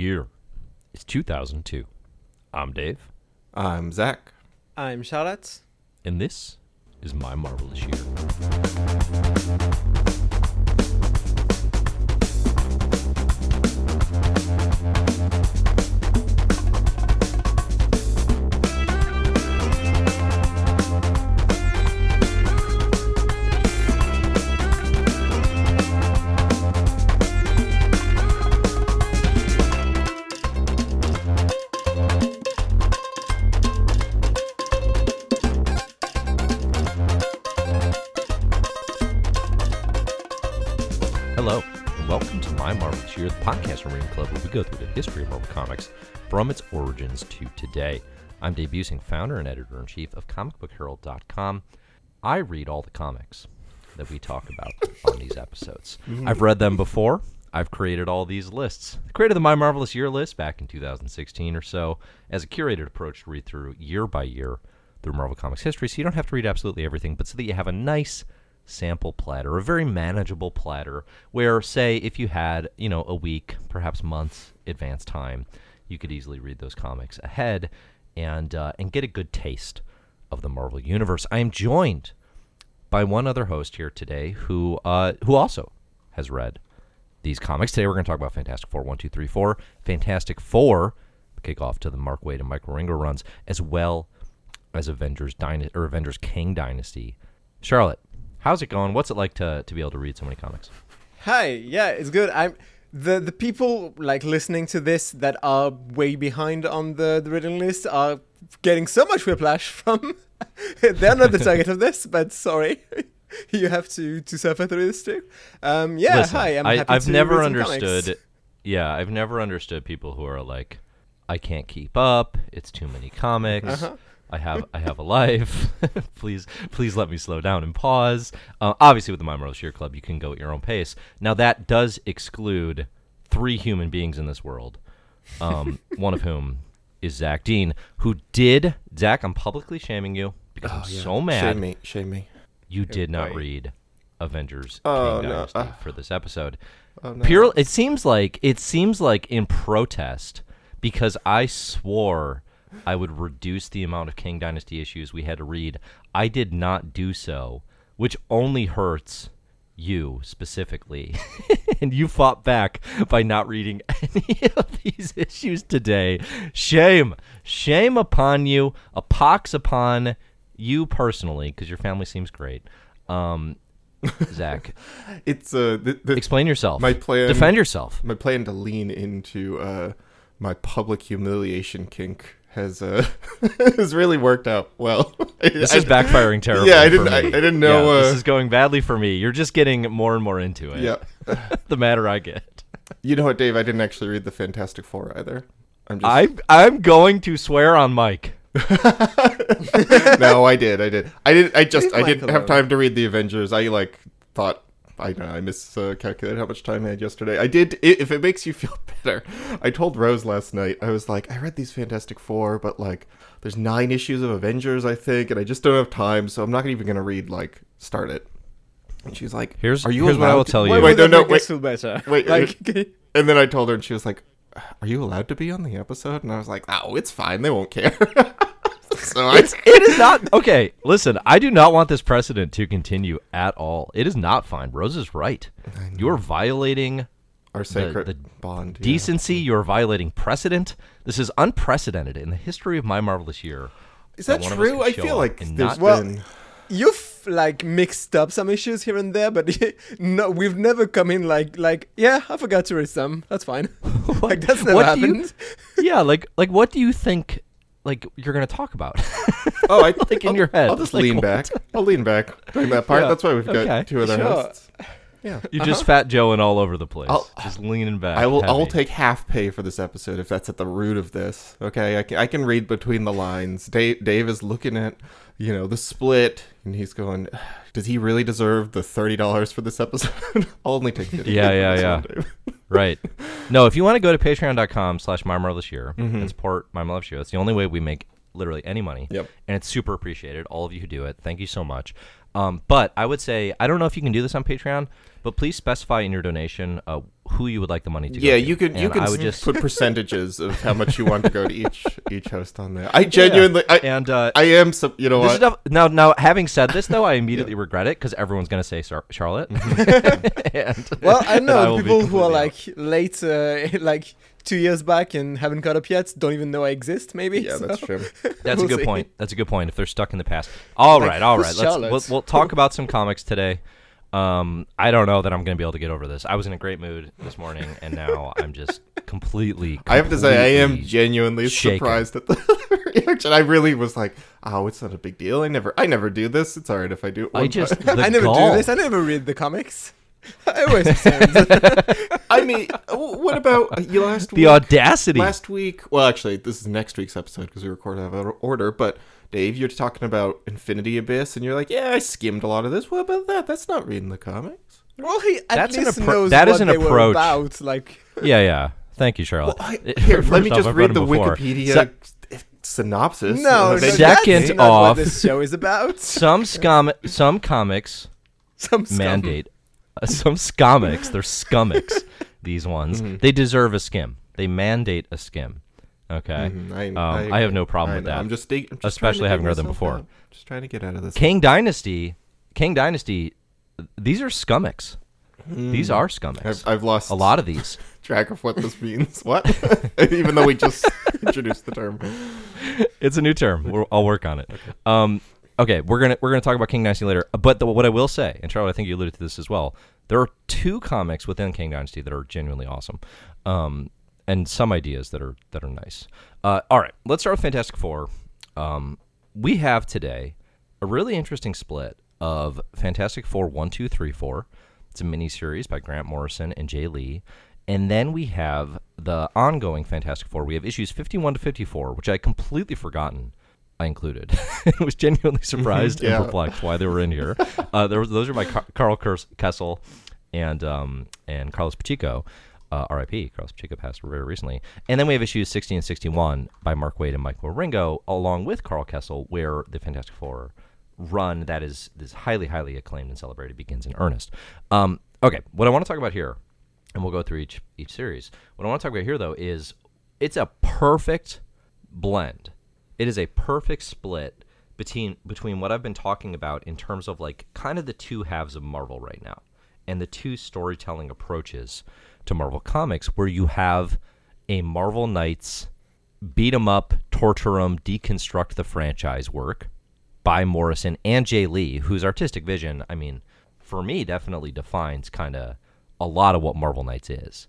year is 2002. I'm Dave, I'm Zack. I'm Charlotte. and this is My Marvelous Year. Go through the history of Marvel Comics from its origins to today. I'm Dave Buesing, founder and editor in chief of ComicBookHerald.com. I read all the comics that we talk about on these episodes. Mm-hmm. I've read them before. I've created all these lists. I created the My Marvelous Year list back in 2016 or so as a curated approach to read through year by year through Marvel Comics history, so you don't have to read absolutely everything, but so that you have a nice sample platter, a very manageable platter, where, say, if you had, you know, a week, perhaps months advance time, you could easily read those comics ahead and uh, and get a good taste of the Marvel universe. I am joined by one other host here today who uh, who also has read these comics. Today we're going to talk about Fantastic Four one two three four, Fantastic Four, kick off to the Mark Waid and Mike Wieringo runs, as well as Avengers Dynasty or Avengers Kang Dynasty. Charlotte, how's it going? What's it like to to be able to read so many comics? Hi. Yeah, it's good. I'm the the people like listening to this that are way behind on the the reading list are getting so much whiplash from. They're not the target of this, but sorry. You have to to suffer through this too. Um, yeah, Listen, hi. I'm I, to never read some comics. understood. Yeah, I've never understood people who are like, I can't keep up. It's too many comics. Uh-huh. I have I have a life. please please let me slow down and pause. Uh, obviously, with the My Marvelous Year Club, you can go at your own pace. Now that does exclude three human beings in this world. Um, one of whom is Zack Dean, who did Zack. I'm publicly shaming you because I'm so mad Shame me. Shame me. you did not read Avengers Oh, Kang no. Dynasty Uh. for this episode. Oh, no. Pure. It seems like it seems like in protest because I swore I would reduce the amount of Kang Dynasty issues we had to read. I did not do so, which only hurts you specifically. and you fought back by not reading any of these issues today. Shame. Shame upon you. A pox upon you personally, because your family seems great. Um, Zack, It's uh, th- th- explain yourself. My plan- Defend yourself. my plan to lean into uh my public humiliation kink has uh has really worked out well. This I- is backfiring terribly. Yeah, I for didn't- me. I- I didn't know, Yeah, this uh, is going badly for me. You're just getting more and more into it. Yeah. the madder I get. You know what, Dave? I didn't actually read the Fantastic Four either. I'm just I I'm going to swear on Mike. no, I did, I did, I did. I just Leave I didn't have time to read the Avengers. I like thought I don't know. I miscalculated how much time I had yesterday. I did. If it makes you feel better, I told Rose last night. I was like, I read these Fantastic Four, but like, there's nine issues of Avengers, I think, and I just don't have time, so I'm not even gonna read like start it. And she's like, Here's- Are you here's what I allowed will to- tell you. Why Wait, would no, no, wait. us feel better? Wait, like And then I told her, and she was like, "Are you allowed to be on the episode?" And I was like, "Oh, it's fine. They won't care." so I, It's it is not okay. Listen, I do not want this precedent to continue at all. It is not fine. Rose is right. You're violating our sacred the bond. yeah. decency. You're violating precedent. This is unprecedented in the history of my marvelous year. Is that one us true? I feel like there's Well, been. you've like mixed up some issues here and there, but no, we've never come in like like yeah, I forgot to read some. That's fine. like that's never what do you- happened. yeah, like like what do you think? Like you're gonna talk about? Oh, I like in I'll- your head. I'll just Like, lean what? back. I'll lean back during that part. Yeah, That's why we've got okay, two other sure. hosts. Yeah. You're uh-huh. just fat Joe and all over the place, I'll- just leaning back. I will. I will take half pay for this episode if that's at the root of this. Okay, I can, I can read between the lines. Dave, Dave is looking at, you know, the split, and he's going, "Does he really deserve the thirty dollars for this episode?" I'll only take fifty. Yeah, for yeah, this yeah. right. No, if you want to go to patreon.com slash my marvelous year Mm-hmm. and support my marvelous year, that's the only way we make literally any money. Yep. And it's super appreciated. All of you who do it, thank you so much. Um, but I would say I don't know if you can do this on Patreon but please specify in your donation uh, who you would like the money to Yeah, to. you could you And could I would just put percentages of how much you want to go to each each host on there. I genuinely, I, and uh, I am. So, you know this what? is def- now now having said this though, I immediately regret it because everyone's gonna say Char- Charlotte. and, Well, I know will be people who are out. like late, uh, like two years back and haven't caught up yet, don't even know I exist. Maybe. yeah, so- that's true. That's We'll a good see. point. That's a good point. If they're stuck in the past. All Like, right, all. Let's we'll, we'll talk about some comics today. Um, I don't know that I'm going to be able to get over this. I was in a great mood this morning, and now I'm just completely. I have to say, I am genuinely shaken. surprised at the reaction. I really was like, "Oh, it's not a big deal. I never, I never do this. It's alright if I do it." I just. time." I never gall. do this. I never read the comics. I always assumed. I mean, what about uh, you last The week? audacity. Last week, well, actually, this is next week's episode because we record out of order. But Dave, you're talking about Infinity Abyss, and you're like, "Yeah, I skimmed a lot of this. What about that? That's not reading the comics." well, he at That's an least appro- knows that what is an they were approach. about. Like, Yeah, yeah. Thank you, Charlotte. Well, I, here, let me off, just I've read read the before. Wikipedia So- synopsis. no, no. Second that's not off- what this show is about. some scum, some comics Some scum. mandate some scomics. They're scumics. These ones Mm-hmm. they deserve a skim. They mandate a skim. Okay. Mhm, I, Um, I have no problem I with know. that. I'm just, I'm just Especially having read them before. out. Just trying to get out of this. Kang Dynasty, Kang Dynasty. These are scumics. These are scumics. Hmm. I've, I've lost a lot of these. track of what this means. What? Even though we just introduced the term. it's a new term. We're, I'll work on it. Um, okay, we're gonna we're gonna talk about Kang Dynasty later. But the, what I will say, and Charlotte, I think you alluded to this as well. There are two comics within Kang Dynasty that are genuinely awesome, um, and some ideas that are that are nice. Uh, all right, let's start with Fantastic Four. Um, we have today a really interesting split of Fantastic Four one, two, three, four. It's a miniseries by Grant Morrison and Jae Lee. And then we have the ongoing Fantastic Four. We have issues 51 to 54, which I completely forgotten I included. I was genuinely surprised Yeah. and perplexed why they were in here. Uh, there was, those are my Car- Karl Kesel and um, and Carlos Pacheco. Uh, R.I.P. Carlos Pacheco passed very recently. And then we have issues 60 and 61 by Mark Waid and Mike Wieringo, along with Karl Kesel, where the Fantastic Four run that is is highly highly acclaimed and celebrated begins in earnest. Um, okay, what I want to talk about here, and we'll go through each each series. What I want to talk about here though is it's a perfect blend. It is a perfect split between between what I've been talking about in terms of like kind of the two halves of Marvel right now and the two storytelling approaches to Marvel Comics where you have a Marvel Knights beat 'em up, torture 'em, deconstruct the franchise work by Morrison and Jae Lee, whose artistic vision, I mean, for me, definitely defines kind of a lot of what Marvel Knights is.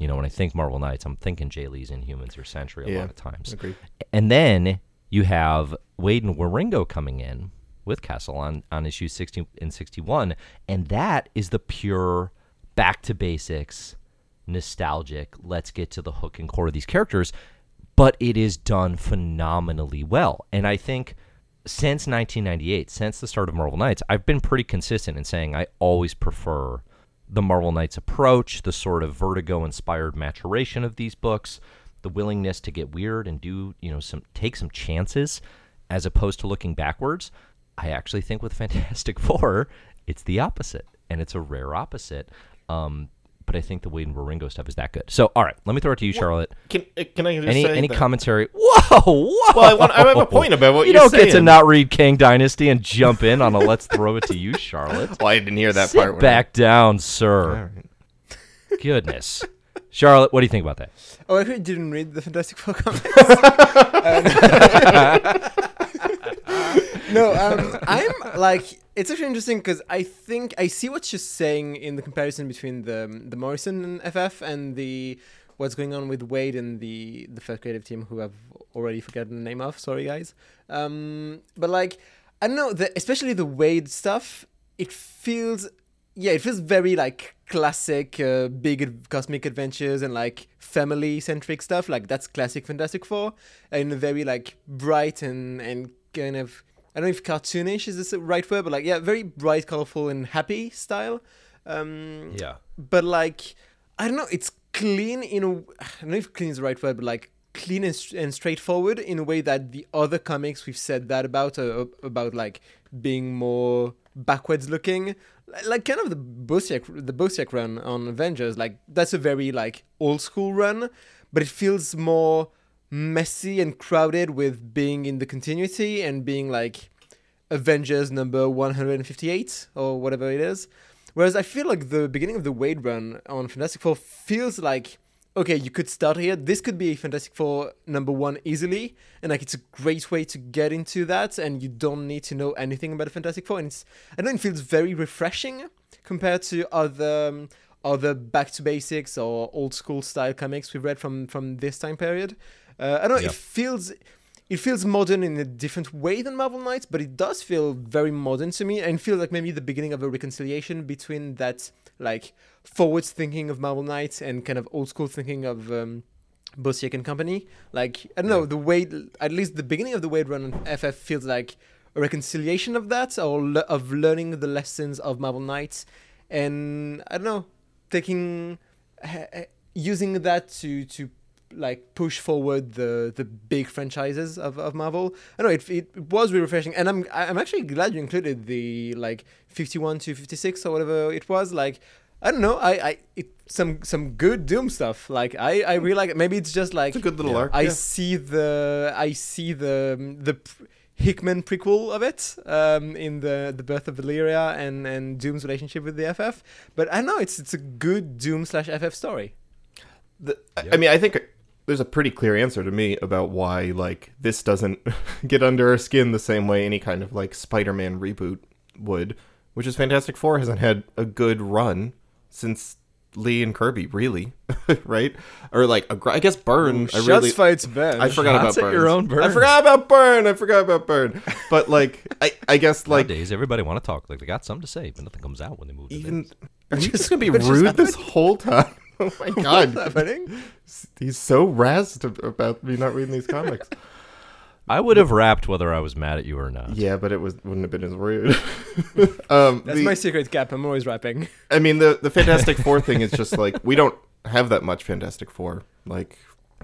You know, when I think Marvel Knights, I'm thinking Jae Lee's Inhumans or Sentry a Yeah, lot of times. agreed. And then you have Waid and Wieringo coming in with Kesel on, on issues 60 and 61. And that is the pure back to basics, nostalgic, let's get to the hook and core of these characters. But it is done phenomenally well. And I think since 1998, since the start of Marvel Knights, I've been pretty consistent in saying I always prefer the Marvel Knights approach, the sort of vertigo inspired maturation of these books, the willingness to get weird and do, you know, some take some chances as opposed to looking backwards. I actually think with Fantastic Four, it's the opposite, and it's a rare opposite. Um, but I think the Waid and Wieringo stuff is that good. So, all right, let me throw it to you, Charlotte. Can, uh, can I Any any that- commentary? Whoa, whoa! Well, I, want, I have a point about what you don't get to not read Kang Dynasty and jump in on a let's throw it to you, Charlotte. Well, I didn't hear that Sit part. when I- back down, sir. right. Goodness, Charlotte, what do you think about that? Oh, I didn't read the Fantastic Four comics. no, um, I'm like it's actually interesting because I think I see what she's saying in the comparison between the the Morrison FF and the what's going on with Waid and the the first creative team who I've already forgotten the name of. Sorry, guys. Um, but like I don't know, the, especially the Waid stuff. It feels yeah, it feels very like classic uh, big cosmic adventures and like family centric stuff. Like that's classic Fantastic Four, and very like bright and and kind of I don't know if cartoonish is the right word, but like yeah, very bright, colorful, and happy style. Um, Yeah, but like I don't know, it's clean in a I don't know if clean is the right word, but like clean and, and straightforward in a way that the other comics we've said that about uh, about like being more backwards looking, like kind of the Busiek the Busiek run on Avengers. Like that's a very like old school run, but it feels more messy and crowded with being in the continuity and being like Avengers number 158 or whatever it is. Whereas I feel like the beginning of the Waid run on Fantastic Four feels like okay, you could start here. This could be a Fantastic Four number one easily, and like it's a great way to get into that, and you don't need to know anything about the Fantastic Four. And it's I know it feels very refreshing compared to other um, other back to basics or old school style comics we've read from from this time period. Uh, I don't know. Yeah. It feels it feels modern in a different way than Marvel Knights, but it does feel very modern to me, and feel like maybe the beginning of a reconciliation between that like forward thinking of Marvel Knights and kind of old school thinking of um, Busiek and Company. Like I don't know the way, at least the beginning of the Waid Run on FF feels like a reconciliation of that, or le- of learning the lessons of Marvel Knights, and I don't know, taking ha- using that to to like push forward the the big franchises of, of Marvel. I know it, it was really refreshing, and I'm I'm actually glad you included the like 51 to 56 or whatever it was. Like I don't know, I I it, some some good Doom stuff. Like I I really like it. Maybe it's just like It's a good little Yeah. arc. I yeah. see the I see the the Hickman prequel of it um, in the the birth of Valeria and and Doom's relationship with the FF. But I know, it's it's a good Doom slash FF story. The, I- Yeah. I mean, I think there's a pretty clear answer to me about why like this doesn't get under our skin the same way any kind of like Spider-Man reboot would, which is Fantastic Four hasn't had a good run since Lee and Kirby, really, right? Or like a, gr- I guess Byrne. I Shots really fired to Ben. I forgot Shots about at your own Byrne. I forgot about Byrne. I forgot about Byrne. But like, I I guess like Nowadays, everybody want to talk like they got something to say, but nothing comes out when they move. even are you just gonna be What's just rude this whole time? Oh my god, What's happening? he's so razzed about me not reading these comics. I would have rapped whether I was mad at you or not. yeah, but it was wouldn't have been as rude. um, That's the- my secret gap. I'm always rapping. I mean, the the Fantastic Four thing is just like we don't have that much Fantastic Four. Like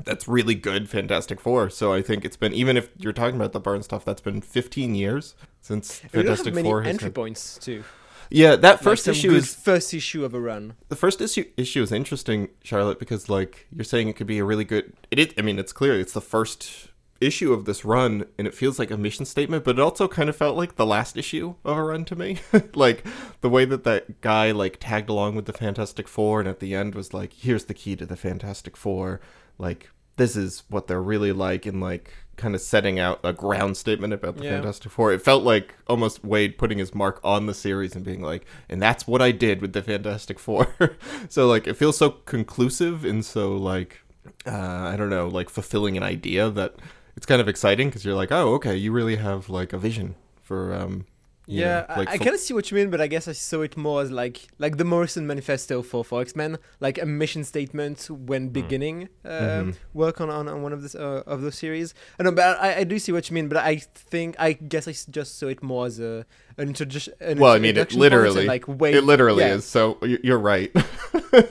that's really good Fantastic Four. So I think it's been even if you're talking about the Byrne stuff, that's been 15 years since We don't have Fantastic many Four has. entry had- points too. Yeah, that first some issue is first issue of a run. the first issue issue is interesting, Charlotte, because like you're saying it could be a really good. It is. I mean, it's clear it's the first issue of this run, and it feels like a mission statement, but it also kind of felt like the last issue of a run to me. like the way that that guy like tagged along with the Fantastic Four, and at the end was like, "Here's the key to the Fantastic Four. Like this is what they're really like," and like kind of setting out a ground statement about the Yeah. Fantastic Four. It felt like almost Waid putting his mark on the series and being like, and that's what I did with the Fantastic Four. so like it feels so conclusive and so like uh, I don't know, like fulfilling an idea that it's kind of exciting because you're like, oh, okay, you really have like a vision for um. Yeah, know, like I, I kind of see what you mean, but I guess I saw it more as like like the Morrison Manifesto for for X Men, like a mission statement when beginning uh, Mhm. work on, on on one of this uh, of those series. I know, but I, I do see what you mean. But I think I guess I just saw it more as a an introduction. An Well, I mean, it introduction point and, literally, like wait, it literally yeah. is. So you're right.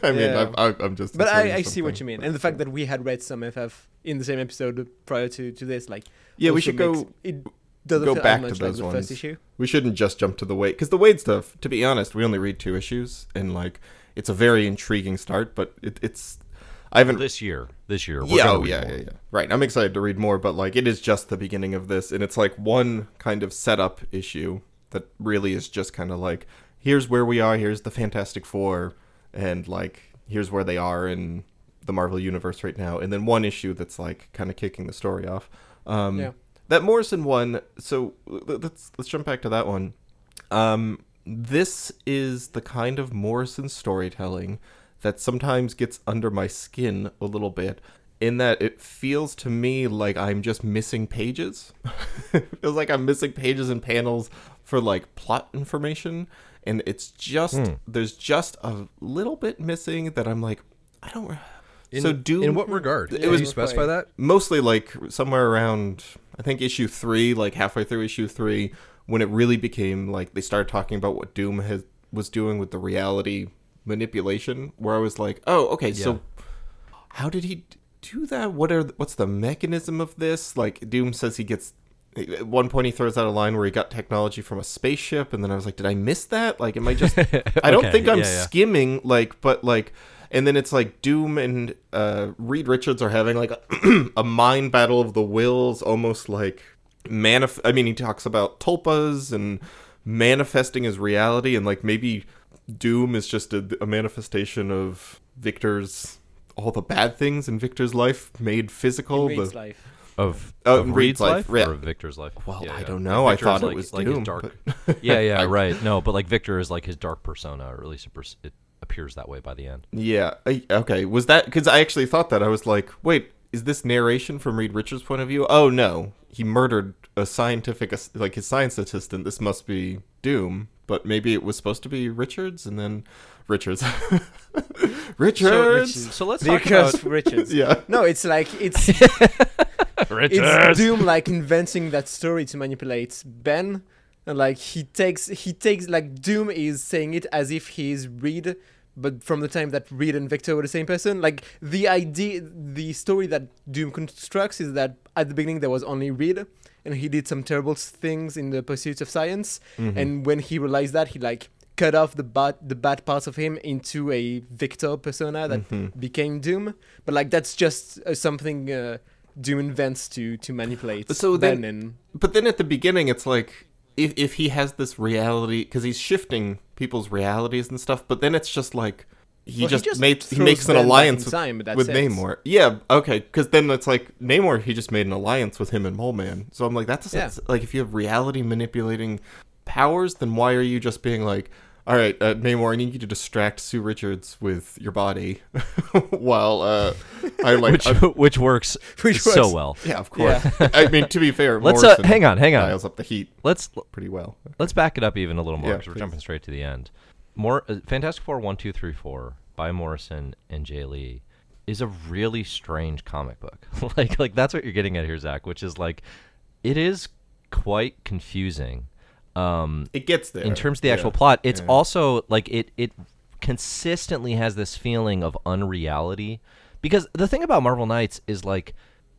I mean, Yeah. I'm, I'm- just. But I, I see what you mean, and the fact that we had read some FF in the same episode prior to, to this, like Yeah, we should go. It go feel back as to much like those the ones. first issue. We shouldn't just jump to the Waid because the Waid stuff. To be honest, we only read two issues, and like it's a very intriguing start. But it, it's I haven't. This year, this year, we're yeah, oh, yeah, yeah, yeah. Right. I'm excited to read more, but like it is just the beginning of this, and it's like one kind of setup issue that really is just kind of like here's where we are, here's the Fantastic Four, and like here's where they are in the Marvel universe right now, and then one issue that's like kind of kicking the story off. Um, Yeah. That Morrison one. So let's let's jump back to that one. Um, this is the kind of Morrison storytelling that sometimes gets under my skin a little bit in that it feels to me like I'm just missing pages. it feels like I'm missing pages and panels for like plot information and it's just Hmm. there's just a little bit missing that I'm like I don't In, so Doom in what regard? It was- you specify that? mostly like somewhere around I think issue three, like halfway through issue three, when it really became like they started talking about what Doom has was doing with the reality manipulation, where I was like, oh, okay, so how did he do that? What are what's the mechanism of this? Like Doom says he gets at one point he throws out a line where he got technology from a spaceship, and then I was like, did I miss that? Like, am I just? I don't Okay, think I'm yeah, yeah. skimming. Like, but like, and then it's like Doom and uh, Reed Richards are having like a, a mind battle of the wills, almost like manif. I mean, he talks about tulpas and manifesting his reality, and like maybe Doom is just a, a manifestation of Victor's all the bad things in Victor's life made physical. In Reed's the- life. Of, Oh, of Reed's Reed's life, life, yeah. or of Victor's life? Well, Yeah, I yeah. don't know. I Victor's thought it was like Doom, his dark. but- yeah, yeah, right. No, but like Victor is like his dark persona, or at least it, pers- it appears that way by the end. Yeah. I, okay. Was that because I actually thought that I was like, wait, is this narration from Reed Richards' point of view? Oh no, he murdered a scientific, like his science assistant. This must be Doom, but maybe it was supposed to be Richards, and then Richards, Richards. So let's The talk accursed about Richards. Yeah. No, it's like it's Richards. it's Doom like inventing that story to manipulate Ben. And like he takes he takes like Doom is saying it as if he's Reed, but from the time that Reed and Victor were the same person. Like the idea the story that Doom constructs is that at the beginning there was only Reed and he did some terrible things in the pursuit of science. Mhm. And when he realized that he like cut off the bad the bad parts of him into a Victor persona that Mhm. became Doom. But like that's just uh, something uh, Doom invents to to manipulate So Ben then- and But then at the beginning, it's like if if he has this reality because he's shifting people's realities and stuff. But then it's just like he Well, just, makes he makes an alliance with, time, with. Namor. Yeah, okay, because then it's like Namor. He just made an alliance with him and Mole Man. So I'm like, that's Yeah. like if you have reality manipulating powers, then why are you just being like, all right, uh, Namor, I need you to distract Sue Richards with your body while uh, I like. which I- which works Which so works. well. yeah, of course. I mean, to be fair, Let's uh, hang on, hang on. dials up the heat Let's pretty well. let's back it up even a little more Yeah, because we're jumping straight to the end. More uh, Fantastic Four one two three four by Morrison and Jae Lee is a really strange comic book. like like that's what you're getting at here, Zack, which is like it is quite confusing. Um, It gets there. in terms of the actual Yeah. plot it's Yeah. also like it it consistently has this feeling of unreality. Because the thing about marvel knights is like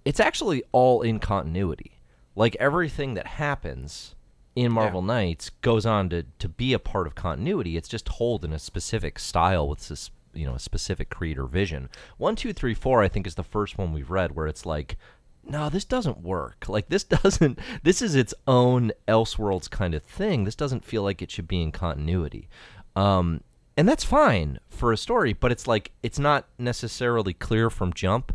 it's actually all in continuity. Like everything that happens in marvel knights goes on to to be a part of continuity. It's just told in a specific style with this you know a specific creator vision. One two three four i think is the first one we've read where it's like no, this doesn't work. Like this doesn't. This is its own Elseworlds kind of thing. This doesn't feel like it should be in continuity, um, and that's fine for a story. But it's like it's not necessarily clear from jump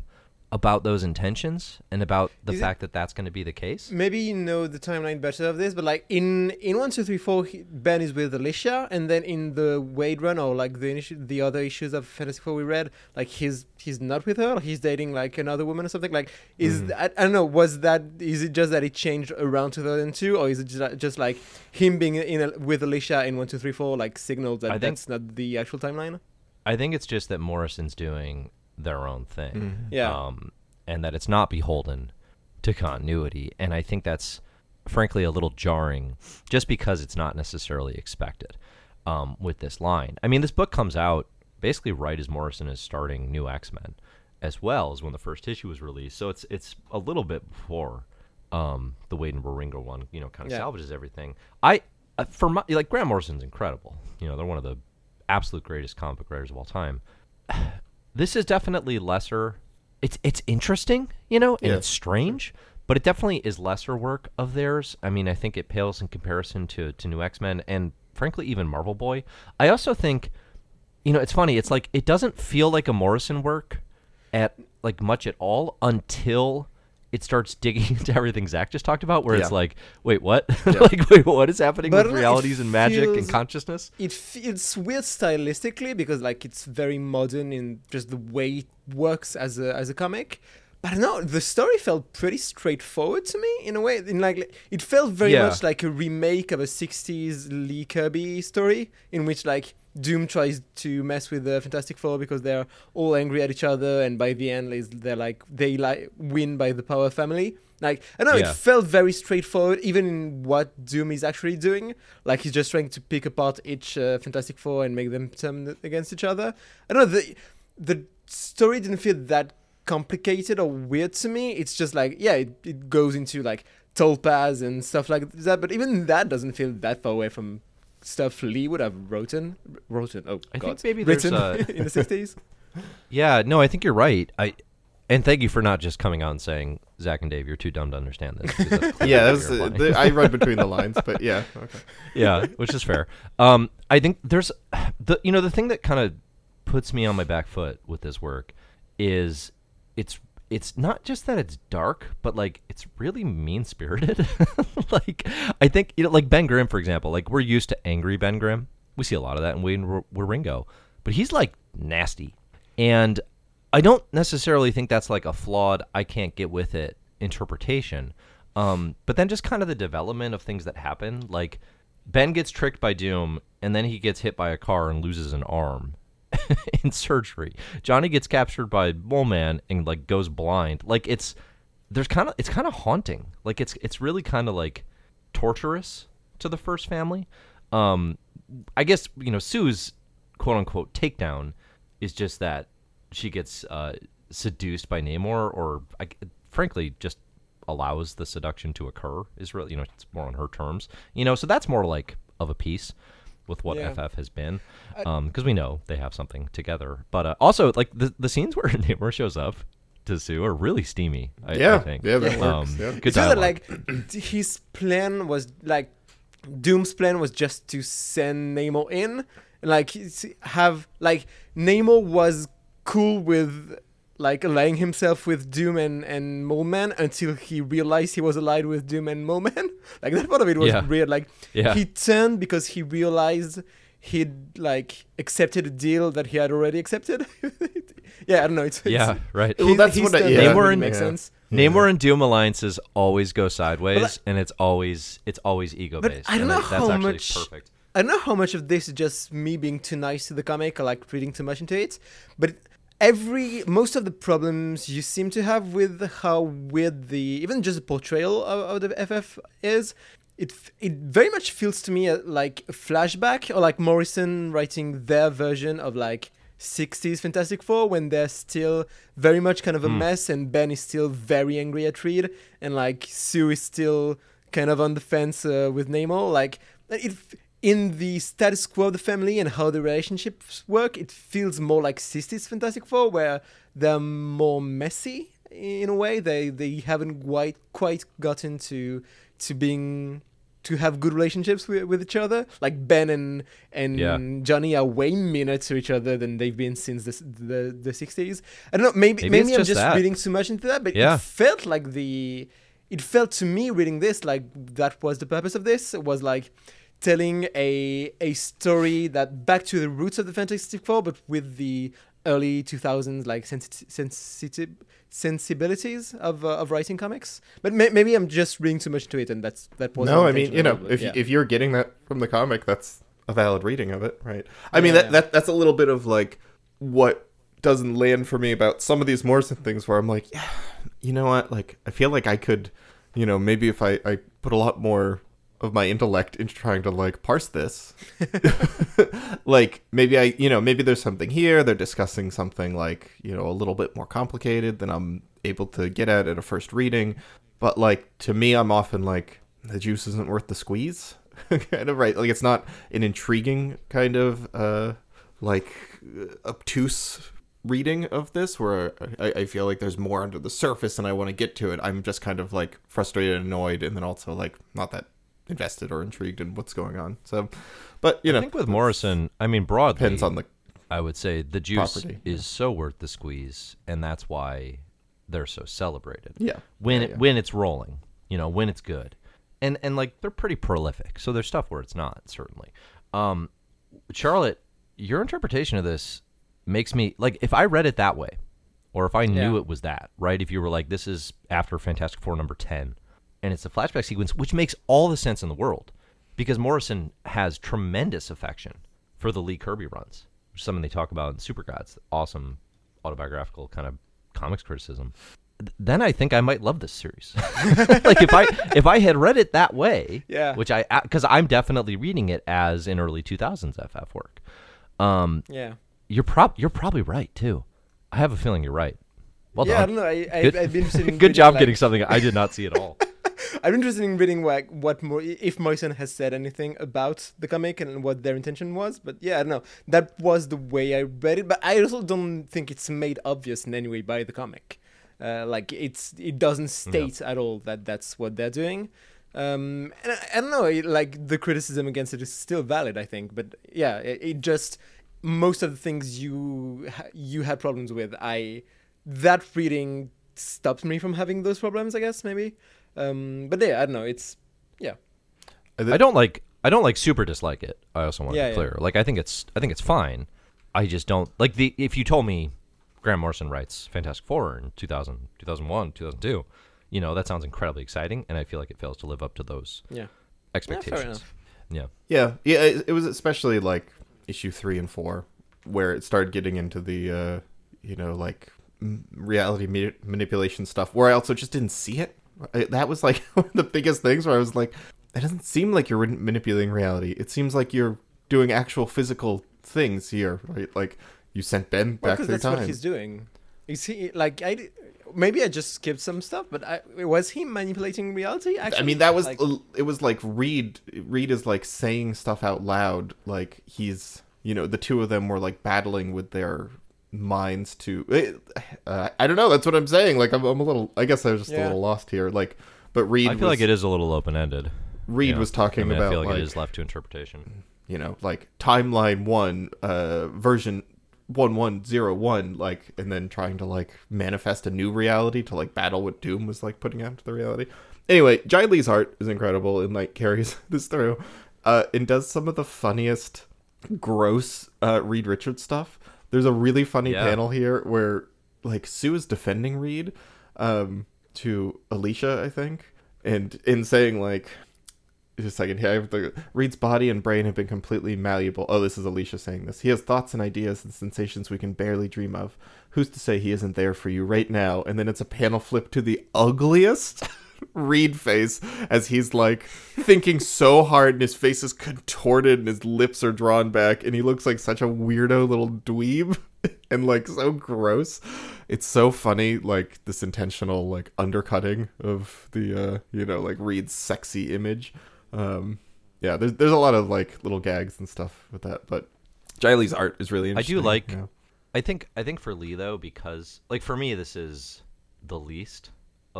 about those intentions and about the Is it- fact that that's going to be the case. maybe you know the timeline better of this, but like in in one two three four, he, Ben is with Alicia, and then in the Waid run or like the the other issues of Fantastic Four we read, like he's he's not with her, he's dating like another woman or something. Like is Mhm. I, I don't know, was that is it just that it changed around 2002, or is it just, just like him being in a, with Alicia in one two three four like signals that I think- that's not the actual timeline? I think it's just that Morrison's doing their own thing. Mhm. Yeah. um, and that it's not beholden to continuity. And I think that's frankly a little jarring, just because it's not necessarily expected um, with this line. I mean, this book comes out basically right as Morrison is starting New X Men, as well as when the first issue was released. So it's it's a little bit before um, the Waid and Wieringo one, you know, kind of Yeah. salvages everything. I uh, for my like Grant Morrison's incredible. You know, they're one of the absolute greatest comic book writers of all time this is definitely lesser. It's it's interesting, you know, and Yeah. it's strange, but it definitely is lesser work of theirs. I mean, I think it pales in comparison to to New X Men and frankly even Marvel Boy. I also think, you know, it's funny. It's like it doesn't feel like a Morrison work at like much at all until it starts digging into everything Zack just talked about, where it's like, wait, what? like, wait, what is happening But with it realities and magic and consciousness? it feels weird stylistically because like it's very modern in just the way it works as a as a comic. But no, the story felt pretty straightforward to me in a way. In like it felt very Yeah. much like a remake of a '60s Lee Kirby story, in which like Doom tries to mess with the Fantastic Four because they're all angry at each other, and by the end, they're like they like win by the power family. Like I know, Yeah. it felt very straightforward, even in what Doom is actually doing. Like he's just trying to pick apart each uh, Fantastic Four and make them turn against each other. I know the the story didn't feel that complicated or weird to me. It's just like yeah, it, it goes into like tulpas and stuff like that. But even that doesn't feel that far away from stuff Lee would have written. Written. Oh I God. think maybe written a- in the sixties. Yeah, no, I think you're right. I and thank you for not just coming out and saying Zack and Dave, you're too dumb to understand this. because that's clearly Yeah, that was you're uh, the, I read between the lines, but yeah. Okay. yeah, which is fair. Um, I think there's the you know the thing that kind of puts me on my back foot with this work is it's it's not just that it's dark, but like it's really mean spirited. like I think you know, like Ben Grimm, for example. Like we're used to angry Ben Grimm. We see a lot of that in Wayne R- Wieringo, but he's like nasty, and I don't necessarily think that's like a flawed I can't get with it interpretation. Um, but then just kind of the development of things that happen, like Ben gets tricked by Doom, and then he gets hit by a car and loses an arm in surgery. Johnny gets captured by Mole Man and like goes blind. Like it's there's kind of it's kind of haunting. Like it's it's really kind of like torturous to the first family. Um, I guess you know Sue's quote unquote takedown is just that she gets uh, seduced by Namor, or I, frankly just allows the seduction to occur. Is really you know it's more on her terms. You know, so that's more like of a piece with what Yeah. FF has been, because we know they have something together. But uh, also like the the scenes where Namor shows up to Sue are really steamy. I, Yeah, I think. yeah, that Um, works, yeah. Good It's either like his plan was like Doom's plan was just to send Namor in, like have like Namor was cool with like allying himself with Doom and and Mole Man until he realized he was allied with Doom and Mole Man. Like that part of it was Yeah. weird. Like Yeah. he turned because he realized he'd like accepted a deal that he had already accepted. yeah, I don't know. It's, it's yeah, right. Well, that's what I- turn yeah. doesn't Namor really and- make yeah. sense. Namor and Doom alliances always go sideways, But and it's always it's always ego based. I don't know that- that's how actually much- perfect. I don't know how much of this is just me being too nice to the comic or like reading too much into it, but every most of the problems you seem to have with how weird the even just the portrayal of, of the FF is, it it very much feels to me uh, like a flashback or like Morrison writing their version of like 60s Fantastic Four when they're still very much kind of a mess and Ben is still very angry at Reed and like Sue is still kind of on the fence uh, with Namor. Like it, in the status quo of the family and how the relationships work, it feels more like 60s Fantastic Four where they're more messy in a way. They they haven't quite quite gotten to to being to have good relationships with, with each other. Like Ben and and Yeah. Johnny are way meaner to each other than they've been since the the, the 60s. I don't know. Maybe Maybe maybe, I'm just just reading too much into that, but Yeah. it felt like the it felt to me reading this like that was the purpose of this It was like telling a a story that back to the roots of the Fantastic Four, but with the early 2000s like sensi- sensitive sensibilities of uh, of writing comics. But may- maybe I'm just reading too much to it, and that's that was No, I mean, you know, but if yeah. if you're getting that from the comic, that's a valid reading of it, right? I mean, Yeah. that, that that's a little bit of like what doesn't land for me about some of these Morrison things, where I'm like, yeah, you know what? Like, I feel like I could, you know, maybe if I I put a lot more of my intellect into trying to like parse this, like maybe I, you know, maybe there's something here. They're discussing something like you know a little bit more complicated than I'm able to get at at a first reading. But like to me, I'm often like the juice isn't worth the squeeze, kind of right. Like it's not an intriguing kind of uh like obtuse reading of this where I, I feel like there's more under the surface and I want to get to it. I'm just kind of like frustrated, and annoyed, and then also like not that invested or intrigued in what's going on. So, but you know, I think with Morrison, I mean broadly, depends on the I would say the juice property, is so worth the squeeze, and that's why they're so celebrated. yeah when yeah, it yeah. when it's rolling, you know, when it's good, and and like they're pretty prolific. So there's stuff where it's not certainly. Um, Charlotte, your interpretation of this makes me like if I read it that way, or if I knew Yeah. it was that right. If you were like, this is after Fantastic Four number ten, and it's a flashback sequence, which makes all the sense in the world, because Morrison has tremendous affection for the Lee Kirby runs, which is something they talk about in Super Gods, awesome autobiographical kind of comics criticism. Then I think I might love this series. like if I if I had read it that way, Yeah. which I because I'm definitely reading it as an early 2000s FF work. Um, yeah. you're prob you're probably right too. I have a feeling you're right. Well yeah, I don't know. I, I, Good, I'd be interested in good reading, job like- getting something I did not see at all. I'm interested in reading what more if Morrison has said anything about the comic and what their intention was. But yeah, I don't know. That was the way I read it, but I also don't think it's made obvious in any way by the comic. Uh, like it's it doesn't state at all that that's what they're doing. Um, and I, I don't know, it- like the criticism against it is still valid, I think. But yeah, it, it just most of the things you you had problems with, I that reading stops me from having those problems. I guess maybe. Um, but yeah, I don't know. It's yeah, I don't like I don't like super dislike it. I also want to Yeah, be yeah. clear. Like I think it's I think it's fine. I just don't like the if you told me Grant Morrison writes Fantastic Four in 2000, 2001, 2002, you know, that sounds incredibly exciting and I feel like it fails to live up to those yeah. expectations. enough. Yeah. Yeah, yeah. It, it was especially like issue three and four, where it started getting into the, uh, you know, like m- reality ma- manipulation stuff. Where I also just didn't see it. That was like one of the biggest things. Where I was like, it doesn't seem like you're manipulating reality. It seems like you're doing actual physical things here, right? Like you sent Ben back through that's time. what he's doing. Is he like I? Maybe I just skipped some stuff, but I was he manipulating reality? Actually, I mean, that was Like- it. Was like Reed. Reed is like saying stuff out loud. Like he's, you know, the two of them were like battling with their minds to. Uh, I don't know. That's what I'm saying. Like I'm, I'm a little. I guess I was just a little lost here. Like, but Reed. I feel was, like it is a little open ended. Reed was talking I mean, about I feel like, like it is left to interpretation. you know, like timeline one, uh, version one one zero one, like, and then trying to like manifest a new reality to like battle what Doom was like putting out to the reality. Anyway, Jae Lee's art is incredible and like carries this through, uh, and does some of the funniest, gross uh, Reed Richards stuff. There's a really funny Yeah. panel here where like Sue is defending Reed, um, to Alicia, I think, and in saying like just a second here. I have the Reed's body and brain have been completely malleable. Oh, this is Alicia saying this. He has thoughts and ideas and sensations we can barely dream of. Who's to say he isn't there for you right now? And then it's a panel flip to the ugliest Reed face as he's like thinking so hard and his face is contorted and his lips are drawn back and he looks like such a weirdo little dweeb and like so gross. It's so funny, like this intentional like undercutting of the uh you know like Reed's sexy image. Um, yeah, there's there's a lot of like little gags and stuff with that, but Jae Lee's art is really interesting. I do like. yeah. I think. I think for Lee though, because like for me, this is the least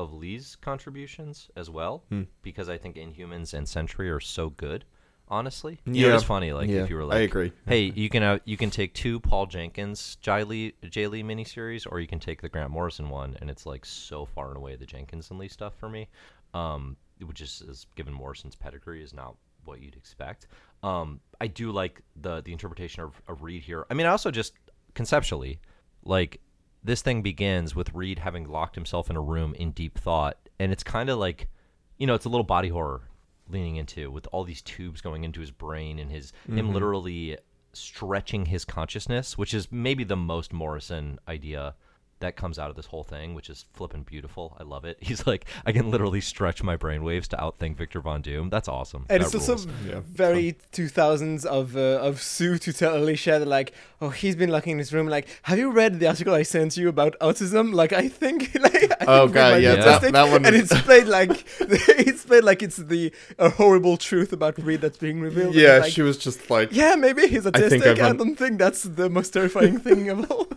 of Lee's contributions as well, Hmm. because I think Inhumans and Sentry are so good. Honestly, you Yeah. it's funny. Like Yeah, if you were like, I agree. hey, you can uh, you can take two Paul Jenkins Jae Lee, Jae Lee miniseries, or you can take the Grant Morrison one, and it's like so far and away the Jenkins and Lee stuff for me, um, which is, is given Morrison's pedigree is not what you'd expect. Um, I do like the the interpretation of, of Reed here. I mean, I also just conceptually like this thing begins with Reed having locked himself in a room in deep thought, and it's kind of like, you know, it's a little body horror leaning into with all these tubes going into his brain and his him mm-hmm. literally stretching his consciousness, which is maybe the most Morrison idea that comes out of this whole thing, which is flippin' beautiful. I love it. He's like, I can literally stretch my brainwaves to outthink Victor Von Doom. That's awesome. And That it's also. Yeah, very 2000s of uh, of Sue to tell Alicia that like, oh, he's been locking in his room. Like, have you read the article I sent you about autism? Like, I think, like, I Oh, think God, yeah, that- that one And it's played like it's played like it's the a horrible truth about Reed that's being revealed. Yeah, like, she was just like, yeah, maybe he's autistic. I, I've un- don't think that's the most terrifying thing of all.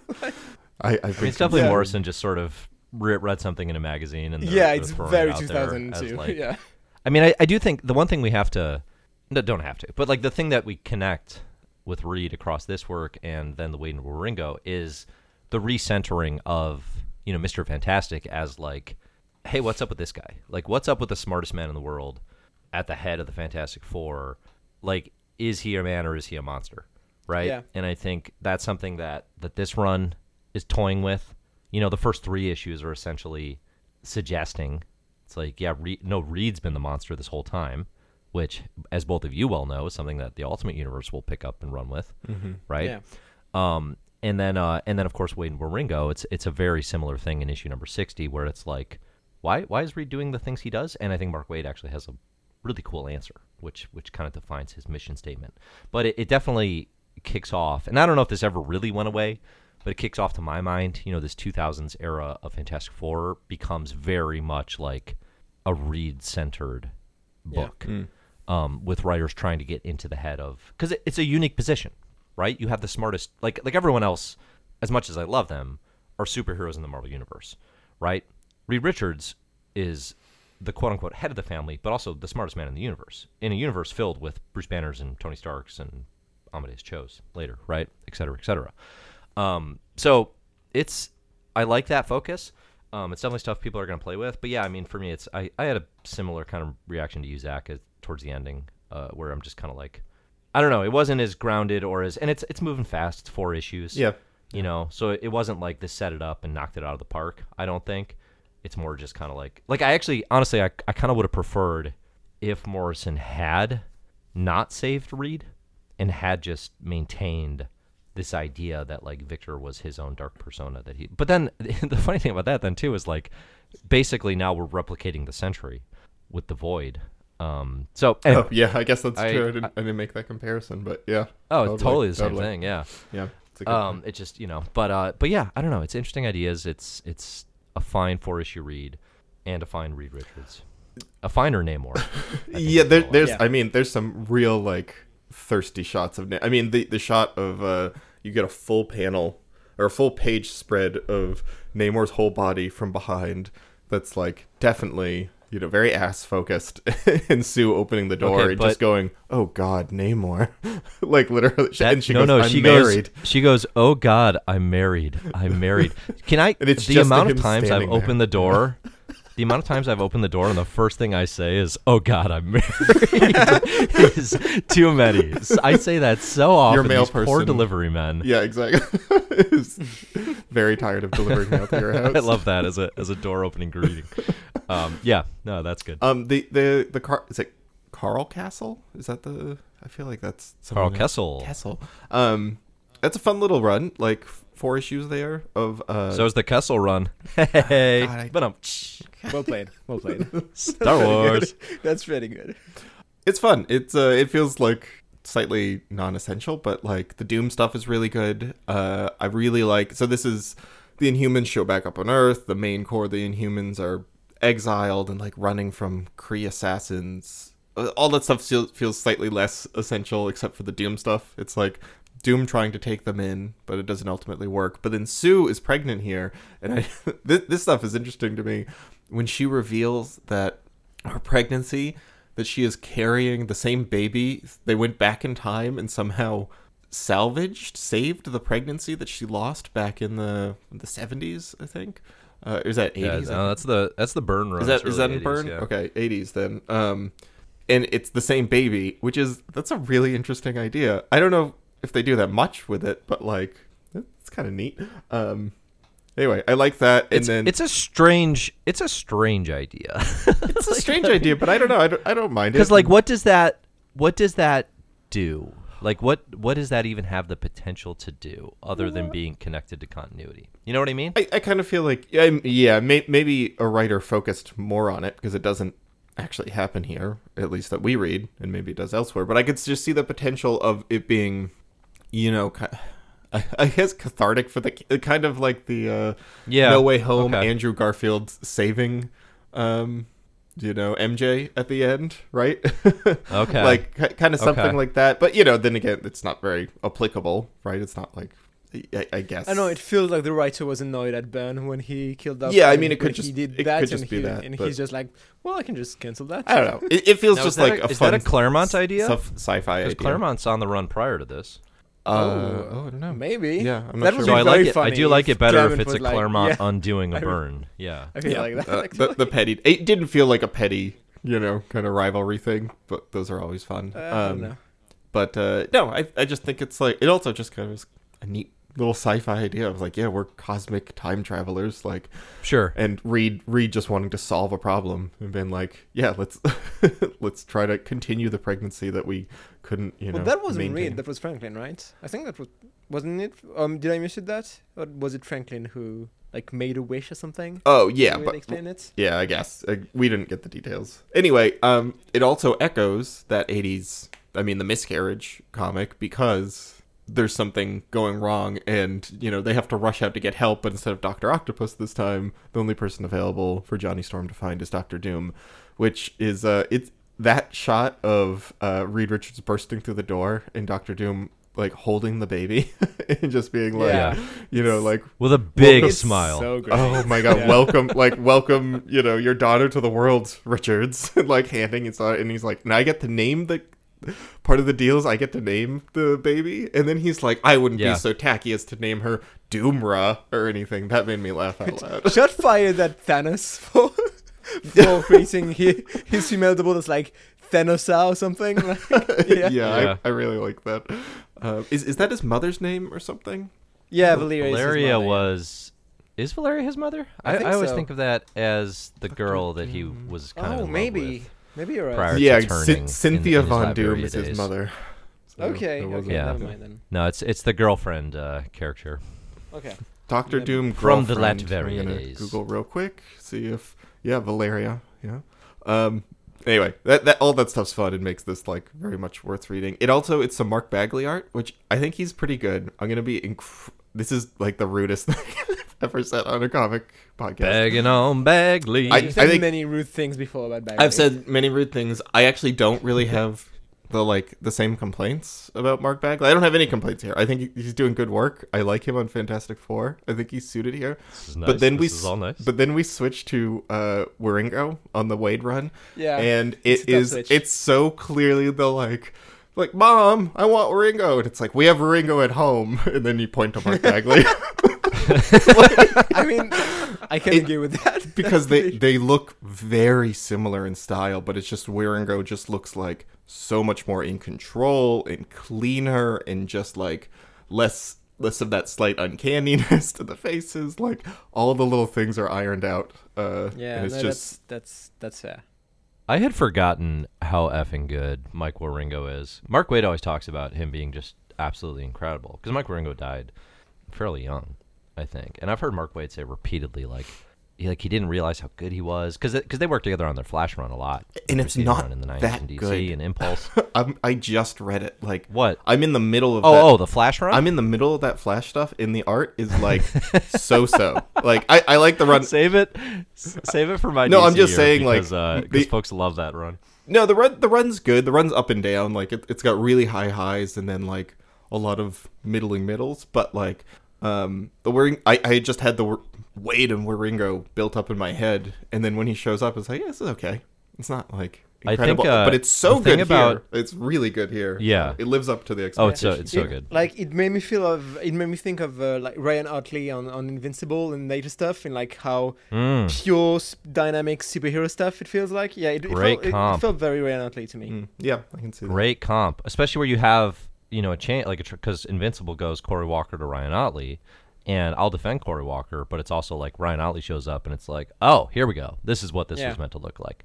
I, I've I mean, it's definitely Yeah. Morrison just sort of re- read something in a magazine and yeah, it's throwing it very out there 2000 as, too. like- yeah. I mean, I, I do think the one thing we have to, no, don't have to, but like the thing that we connect with Reed across this work and then the Waid and Wieringo is the recentering of you know Mister Fantastic as like, hey, what's up with this guy? Like, what's up with the smartest man in the world at the head of the Fantastic Four? Like, is he a man or is he a monster? Right? Yeah. And I think that's something that that this run is toying with. You know, the first three issues are essentially suggesting it's like, yeah, Re- no, Reed's been the monster this whole time, which, as both of you well know, is something that the Ultimate Universe will pick up and run with, right? Yeah. Um, and then, uh, and then, of course, Waid and Wieringo. It's it's a very similar thing in issue number sixty, where it's like, why why is Reed doing the things he does? And I think Mark Waid actually has a really cool answer, which which kind of defines his mission statement. But it, it definitely kicks off, and I don't know if this ever really went away, but it kicks off to my mind. You know, this 2000s era of Fantastic Four becomes very much like a Reed centered Yeah. book um, with writers trying to get into the head of because it, it's a unique position, right? You have the smartest, like like everyone else. As much as I love them, are superheroes in the Marvel universe, right? Reed Richards is the quote unquote head of the family, but also the smartest man in the universe. In a universe filled with Bruce Banners and Tony Starks and Amadeus Cho's later, right? Et cetera, et cetera. Um, so it's I like that focus. Um, it's definitely stuff people are going to play with. But yeah, I mean, for me, it's I, I had a similar kind of reaction to you, Zack, as, towards the ending, uh, where I'm just kind of like, I don't know, it wasn't as grounded or as, and it's it's moving fast. It's four issues. Yeah. You know, so it wasn't like this set it up and knocked it out of the park. I don't think. It's more just kind of like like I actually honestly I I kind of would have preferred if Morrison had not saved Reed and had just maintained this idea that like Victor was his own dark persona that he but then the funny thing about that then too is like basically now we're replicating the Sentry with the void um so anyway, Oh, yeah, I guess that's I- true. I didn't, I, didn't make that comparison, but yeah. oh it's totally the same totally. thing yeah Yeah. It's a good um point. it just you know but uh but yeah i don't know it's interesting ideas it's it's a fine four issue read and a fine reed richards a finer namor I yeah, is there, there's. Yeah. I mean, there's some real like thirsty shots of. Na- I mean, the the shot of uh, you get a full panel or a full page spread of Namor's whole body from behind. That's like definitely you know very ass focused, and Sue opening the door Okay, and just going, "Oh God, Namor!" like literally, That- and she no, goes, no, "I'm she married." goes. She goes. Oh God, I'm married. I'm married. Can I? The amount of times I've there. opened the door. The amount of times I've opened the door and the first thing I say is, "Oh God, I'm married," is too many. I say that so often. A male these Poor delivery men. Yeah, exactly. Is very tired of delivering mail to your house. I love that as a as a door opening greeting. Um, yeah, no, that's good. Um, the the the car is it Carl Castle? Is that the? I feel like that's Karl Kesel. Kesel. Um, that's a fun little run. Like four issues there of uh. So is the Kessel run. Hey, God, I- but um, Well played. Well played. Star Wars. That's pretty good. it's fun. It's uh, it feels like slightly non-essential, but like the Doom stuff is really good. Uh, I really like. So this is the Inhumans show back up on Earth. The main core the Inhumans are exiled and like running from Kree assassins. Uh, All that stuff feels, feels slightly less essential, except for the Doom stuff. It's like Doom trying to take them in, but it doesn't ultimately work. But then Sue is pregnant here, and I this, this stuff is interesting to me when she reveals that her pregnancy that she is carrying the same baby. They went back in time and somehow salvaged, saved the pregnancy that she lost back in the the seventies. I think. Uh, is that Yeah, eighties? no, that's the that's the Byrne run. is that is that in 80s, Byrne? yeah. Okay, eighties then. Um, and it's the same baby, which is that's a really interesting idea. I don't know if they do that much with it, but like it's kind of neat. Um, anyway, I like that. And It's, then it's a strange it's a strange idea it's a strange idea, but I don't know. I don't, I don't mind it because like what does that what does that do like what what does that even have the potential to do other than being connected to continuity you know what i mean I, I kind of feel like yeah, yeah may, maybe a writer focused more on it because it doesn't actually happen here at least that we read and maybe it does elsewhere but i could just see the potential of it being you know I, I guess cathartic for the kind of like the uh Yeah, no way home okay. andrew garfield saving um you know mj at the end right Okay. like kind of something Okay. like that but you know then again it's not very applicable right it's not like i, I guess I know it feels like the writer was annoyed at Ben when he killed off. Yeah, I mean, it could could he did it that, could just and be he, that, and but- he's just like, well, I can just cancel that. I don't know. It, it feels Now, just like a- a, is fun that a claremont idea sci- sci-fi idea. claremont's on the run prior to this Uh, Oh, oh, I don't know. Maybe. Yeah, I'm not That sure. would so be i like very it i do like it better if it's a was like, claremont yeah, undoing a I would- Byrne yeah I feel Yeah, like that. uh, actually. the, the petty. It didn't feel like a petty, you know, kind of rivalry thing, but those are always fun. Uh, I don't um, know. but uh, no, I I just think it's like it also just kind of is a neat little sci-fi idea I was like yeah we're cosmic time travelers like sure and Reed Reed just wanting to solve a problem and being like yeah let's let's try to continue the pregnancy that we couldn't you know well, that wasn't maintain. Reed. That was Franklin, right? I think that was wasn't it. Um, did I miss it that, or was it Franklin who like made a wish or something? oh yeah but explain it. Yeah, I guess uh, we didn't get the details. Anyway, um, it also echoes that '80s, I mean, the miscarriage comic because there's something going wrong and you know they have to rush out to get help but instead of dr octopus this time the only person available for johnny storm to find is dr doom which is uh it's that shot of uh reed richards bursting through the door and dr doom like holding the baby and just being like Yeah. you know like With a big It's smile. So. Oh my god, Yeah. welcome like welcome, you know, your daughter to the world, Richards. like handing it and he's like, and I get to name the part of the deal is I get to name the baby. And then he's like, I wouldn't Yeah. be so tacky as to name her Doomra or anything. That made me laugh out loud. Shot fired at Thanos for for creating his, his female double that's like Thanosa or something. Like, yeah, yeah. Yeah. I, I really like that. Uh, is is that his mother's name or something? Yeah, Valeria. Valeria mother, was. Is Valeria his mother? I I, think I always so. think of that as the girl that he was kind of. Oh, maybe. with. Maybe you're right. prior- yeah, turning Cyn- in- Cynthia in his Von Doom is his days. mother. So Okay, okay, Yeah. never mind then. No, it's it's the girlfriend uh, character. Okay. Doctor Yeah. Doom From the girlfriend. Latveria I'm gonna days. Google real quick, see if yeah, Valeria. Yeah. Um. Anyway, that, that all that stuff's fun and makes this like very much worth reading. It also it's some Mark Bagley art, which I think he's pretty good. I'm gonna be. Inc- this is like the rudest thing I've ever said on a comic podcast. Bagging on Bagley. I- You've said think- many rude things before about Bagley. I've said many rude things. I actually don't really have the like the same complaints about Mark Bagley. I don't have any complaints here. I think he's doing good work. I like him on Fantastic Four. I think he's suited here. This is nice. But then we this is all nice. But then we switch to uh Wieringo on the Waid run. Yeah. And it's it a tough is it's so clearly the like like mom, I want Wieringo and it's like we have Wieringo at home and then you point to Mark Bagley I mean, I can It- agree with that because they they look very similar in style, but it's just Wieringo just looks like so much more in control and cleaner and just like less less of that slight uncanniness to the faces. Like all the little things are ironed out. Uh, Yeah, and it's no, just that's that's that's fair. I had forgotten how effing good Mike Wieringo is. Mark Waid always talks about him being just absolutely incredible because Mike Wieringo died fairly young, I think. And I've heard Mark Waid say repeatedly, like, he, like he didn't realize how good he was because because they worked together on their Flash run a lot, And it's not in the 90s that in DC good. and Impulse. I'm, I just read it. Like What? I'm in the middle of. oh, that. oh, the Flash run. I'm in the middle of that flash stuff, and the art is like so-so. Like I, I like the run. save it, save it for my. No, I'm just saying, like, because, uh, folks love that run. No, the run the run's good. The run's up and down. Like it, it's got really high highs and then like a lot of middling middles. But like um the Waring, I I just had the Wa- Waid and Wieringo built up in my head, and then when he shows up, it's like yeah, this is okay. It's not like I think, incredible, uh, but it's so the thing good about- here. It's really good here. Yeah. it lives up to the expectation. Oh, it's so it's so It- good. Like it made me feel of it made me think of uh, like Ryan Ottley on, on Invincible and later stuff and like how Mm. pure dynamic superhero stuff it feels like. Yeah, it, it, Great felt, it, it felt very Ryan Ottley to me. Mm, yeah, I can see that. Great comp, especially where you have you know a chance like a because Invincible goes Cory Walker to Ryan Ottley, and I'll defend Cory Walker, but it's also like Ryan Ottley shows up and it's like, oh, here we go. This is what this Yeah. was meant to look like.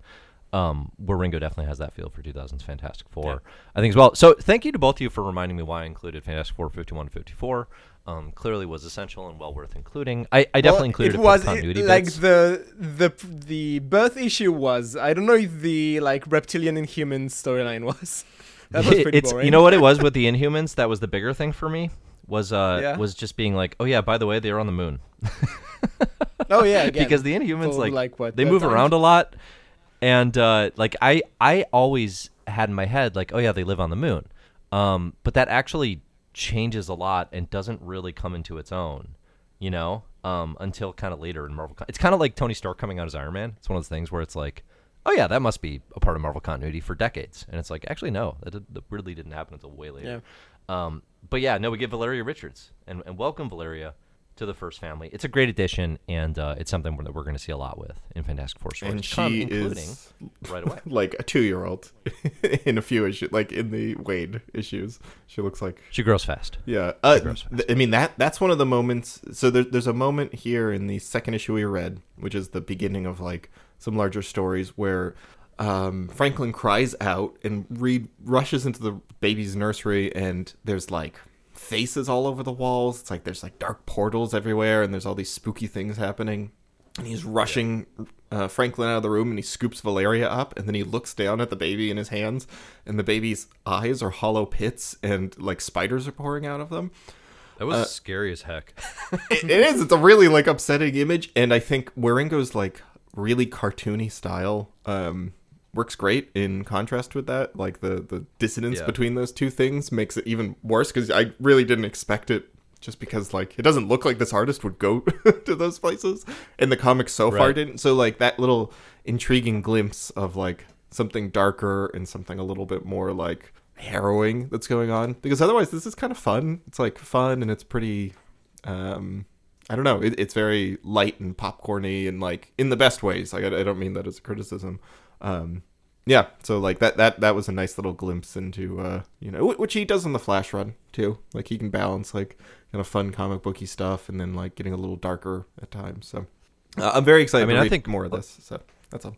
Um, Wieringo definitely has that feel for 2000's Fantastic Four, I think as well. So thank you to both of you for reminding me why I included Fantastic Four 51 and 54. Um, clearly was essential and well worth including. I, I definitely Well, included it for was the it- continuity like bits. the the the birth issue was. I don't know if the like reptilian and human storyline was. That was pretty it's boring. you know what it was with the Inhumans that was the bigger thing for me was uh Yeah. was just being like oh yeah by the way they are on the moon Oh yeah, again, because the Inhumans like, like, what, they move around a lot and uh like I I always had in my head like oh yeah they live on the moon um but that actually changes a lot and doesn't really come into its own you know um until kind of later in Marvel it's kind of like Tony Stark coming out as Iron Man it's one of those things where it's like oh yeah that must be a part of Marvel continuity for decades and it's like actually no that, did- that really didn't happen until way later um, but yeah, no, we get Valeria Richards and, and welcome Valeria to the first family. It's a great addition, and uh, it's something that we're going to see a lot with in Fantastic Four stories, and to come, she including is right away. like a two-year-old in a few issues, like in the Waid issues. She looks like She grows fast. Yeah, uh, gross fast. th- I mean that that's one of the moments. So there's there's a moment here in the second issue we read, which is the beginning of like some larger stories where um, Franklin cries out and Reed rushes into the baby's nursery, and there's like faces all over the walls. It's like there's like dark portals everywhere, and there's all these spooky things happening. and he's rushing uh, Franklin out of the room, and he scoops Valeria up, and then he looks down at the baby in his hands, and the baby's eyes are hollow pits, and like spiders are pouring out of them. That was scary as heck. it, it is. It's a really like upsetting image, and I think Wieringo's like really cartoony style um, works great in contrast with that. Like the the dissonance Yeah. between those two things makes it even worse because I really didn't expect it. Just because like it doesn't look like this artist would go to those places, and the comics so far didn't. So like that little intriguing glimpse of like something darker and something a little bit more like harrowing that's going on. Because otherwise, this is kind of fun. It's like fun and it's pretty um i don't know. It, it's very light and popcorny and like in the best ways. Like I, I don't mean that as a criticism. Um yeah so like that that that was a nice little glimpse into uh you know which he does in the flash run too. Like he can balance like kind of fun comic booky stuff and then like getting a little darker at times. So uh, i'm very excited I mean, to I think- more of this so that's all.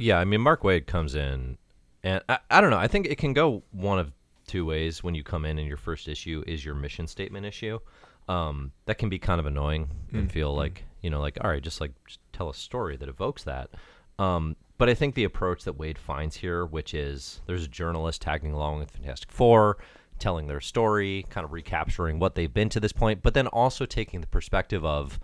Yeah, I mean, Mark Waid comes in, and I, I don't know. I think it can go one of two ways when you come in and your first issue is your mission statement issue. Um, that can be kind of annoying and feel like, you know, like, all right, just like just tell a story that evokes that. Um, but I think the approach that Waid finds here, which is there's a journalist tagging along with Fantastic Four, telling their story, kind of recapturing what they've been to this point, but then also taking the perspective of,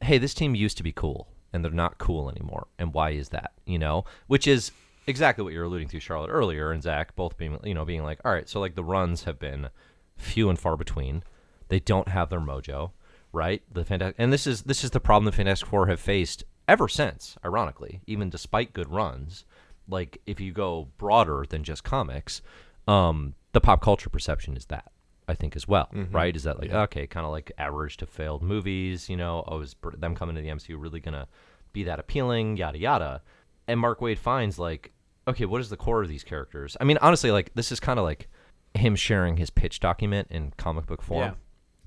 hey, this team used to be cool and they're not cool anymore. And why is that? You know, which is exactly what you're alluding to, Charlotte, earlier, and Zack both being, you know, being like, all right, so like the runs have been few and far between. They don't have their mojo, right? The fantastic, and this is this is the problem the Fantastic Four have faced ever since. Ironically, even despite good runs, like if you go broader than just comics, um, the pop culture perception is that. I think as well, right? Is that like okay, kind of like average to failed movies? You know, oh, is them coming to the MCU really gonna be that appealing? Yada yada. And Mark Waid finds like, okay, what is the core of these characters? I mean, honestly, like this is kind of like him sharing his pitch document in comic book form. Yeah.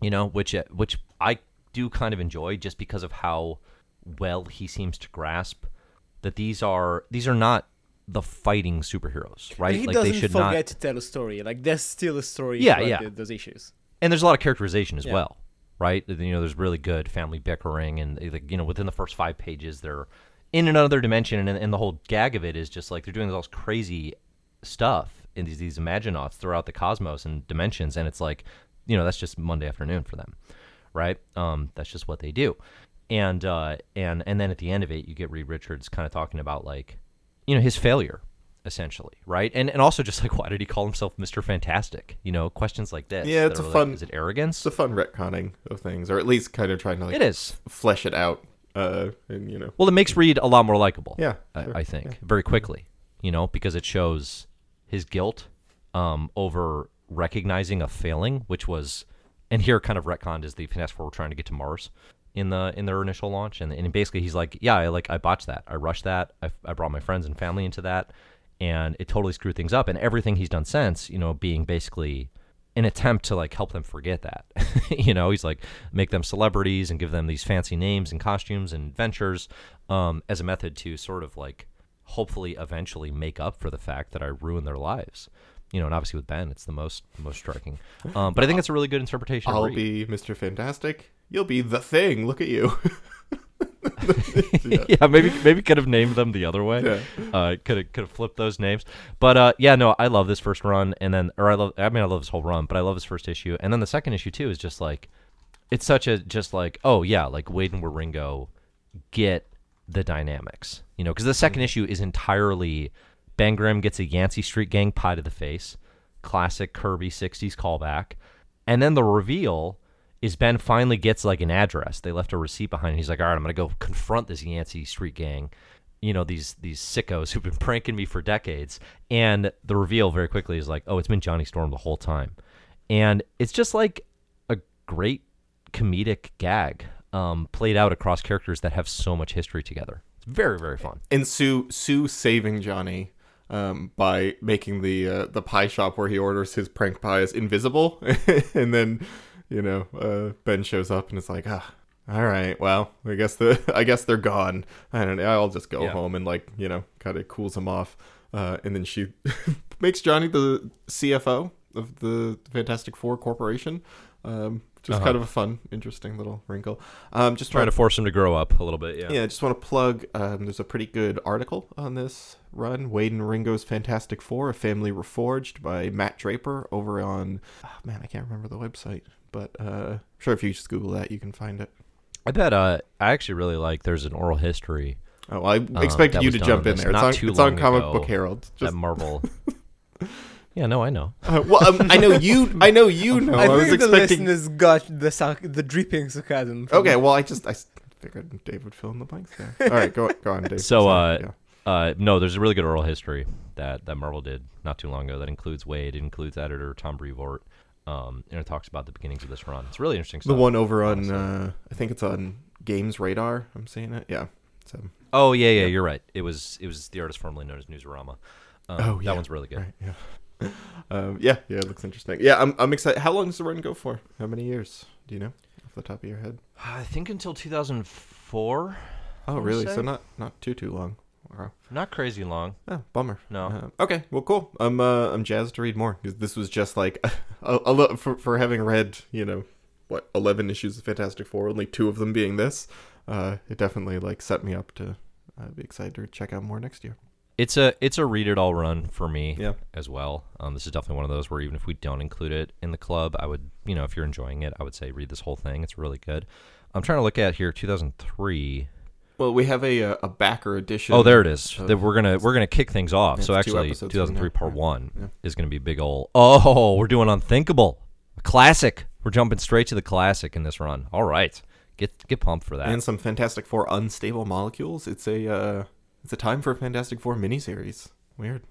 You know, which uh, which I do kind of enjoy just because of how well he seems to grasp that these are these are not the fighting superheroes, right? He like doesn't they should forget not to tell a story. Like there's still a story. Yeah, yeah. the- those issues. and there's a lot of characterization as Yeah. well, right? You know, there's really good family bickering, and uh, like, you know, within the first five pages, they're in another dimension, and, and the whole gag of it is just like they're doing all this crazy stuff in these these imaginauts throughout the cosmos and dimensions, and it's like, you know, that's just Monday afternoon for them, right? Um, that's just what they do, and uh, and and then at the end of it, you get Reed Richards kind of talking about like, you know, his failure essentially, right? And and also just like why did he call himself Mr. Fantastic? You know, questions like this. Yeah, it's a are like, fun- is it arrogance? it's a fun retconning of things or at least kind of trying to like It is. flesh it out uh and you know Well, it makes Reed a lot more likable. Yeah, I, sure, I think very quickly. You know, because it shows his guilt um, over recognizing a failing, which was, and here kind of retconned is the Fantastic Four were trying to get to Mars in the in their initial launch, and, and basically he's like, yeah, I like I botched that, I rushed that, I, I brought my friends and family into that, and it totally screwed things up, and everything he's done since, you know, being basically an attempt to like help them forget that. you know, he's like make them celebrities and give them these fancy names and costumes and ventures um, as a method to sort of like hopefully eventually make up for the fact that I ruined their lives. You know, and obviously with Ben, it's the most most striking. Um, but I think it's a really good interpretation. I'll be Mr. Fantastic. You'll be the thing. Look at you. yeah. yeah, maybe maybe could have named them the other way. Yeah. Uh, could have could have flipped those names. But uh, yeah, no, I love this first run, and then or I love. I mean, I love this whole run, but I love this first issue, and then the second issue too is just like, it's such a just like oh yeah, like Waid and Wieringo get the dynamics, you know, because the 2nd issue is entirely Ben Grimm gets a Yancey Street Gang pie to the face, classic Kirby '60s callback, and then the reveal is Ben finally gets like an address. They left a receipt behind. He's like, all right, I'm gonna go confront this Yancey Street Gang. You know these these sickos who've been pranking me for decades. And the reveal very quickly is like, oh, it's been Johnny Storm the whole time, and it's just like a great comedic gag um, played out across characters that have so much history together. It's very very fun. And Sue Sue saving Johnny um, by making the uh, the pie shop where he orders his prank pies invisible, and then you know uh, Ben shows up and it's like ah. All right. Well, I guess the I guess they're gone. I don't know. I'll just go Yeah. home and like you know kind of cools him off. Uh, and then she makes Johnny the CFO of the Fantastic Four Corporation. Um, just Uh-huh. kind of a fun, interesting little wrinkle. Um, just Trying to force him to grow up a little bit. Yeah. yeah, I just want to plug. Um, there's a pretty good article on this run. Waid and Wieringo's Fantastic Four: A Family Reforged by Matt Draper over on. Oh, man, I can't remember the website, but uh, sure if you just Google that, you can find it. I bet. Uh, I actually really like. There's an oral history Oh, I Um, expected that you to jump in there. It's not on, it's on Comic ago Book Herald. that Just, Marvel. yeah. No, I know. uh, well, um, I know you. I know you know. I, I was think the expecting. listeners got the sarc- the dripping sarcasm. from- Okay, well, I just I figured Dave would fill in the blanks there. All right, go go on, Dave. So, uh, yeah. Uh, no, there's a really good oral history that, that Marvel did not too long ago that includes Waid, includes editor Tom Brevoort, um, and it talks about the beginnings of this run. It's really interesting the one over on uh, I think it's on Games Radar. I'm seeing it. Yeah. So Oh yeah, yeah, Yeah. you're right. It was it was the artist formerly known as Newsarama. Um, Oh, that one's really good. Right. Yeah. um, yeah. Yeah. It looks interesting. Yeah. I'm. I'm excited. How long does the run go for? How many years? Do you know off the top of your head? I think until 2004. Oh, really? So not not too too long. Not crazy long. Oh, bummer. No. Uh, okay. Well, cool. I'm. Uh, I'm jazzed to read more because this was just like a, a lo- for for having read you know what 11 issues of Fantastic Four, only two of them being this. Uh, it definitely like set me up to uh, be excited to check out more next year. It's a it's a read it all run for me Yeah. as well. Um, this is definitely one of those where even if we don't include it in the club, I would you know if you're enjoying it, I would say read this whole thing. It's really good. I'm trying to look at here 2003. Well, we have a uh, a backer edition. Oh, there it is. That we're gonna we're gonna kick things off. So actually, 2003 part one Yeah. is gonna be big ol' Oh, we're doing unthinkable, a classic. We're jumping straight to the classic in this run. All right, get get pumped for that. and some Fantastic Four unstable molecules. It's a uh, it's a time for a Fantastic Four miniseries. Weird.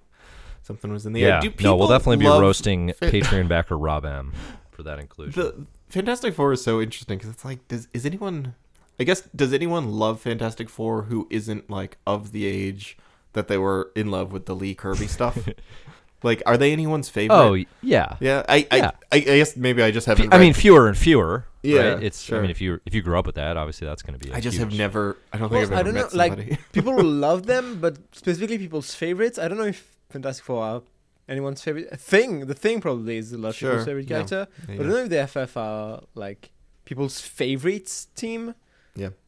Something was in the air. yeah, Do no, we'll definitely be roasting Patreon backer Rob M for that inclusion. The Fantastic Four is so interesting because it's like, does is anyone? I guess does anyone love Fantastic Four who isn't like of the age that they were in love with the Lee Kirby stuff? like, are they anyone's favorite? oh yeah. yeah. I, I, Yeah. I, I guess maybe I just haven't. I read- mean, fewer and fewer. Yeah, right? it's. I mean, if you if you grew up with that, obviously that's going to be. I I just have never. I don't Well, think I've I don't know, met like- somebody. people love them, but specifically people's favorites. I don't know if Fantastic Four are anyone's favorite thing. The thing probably is a lot of Sure, people's favorite yeah. character. Yeah, But I don't know if the FF are like people's favorites team.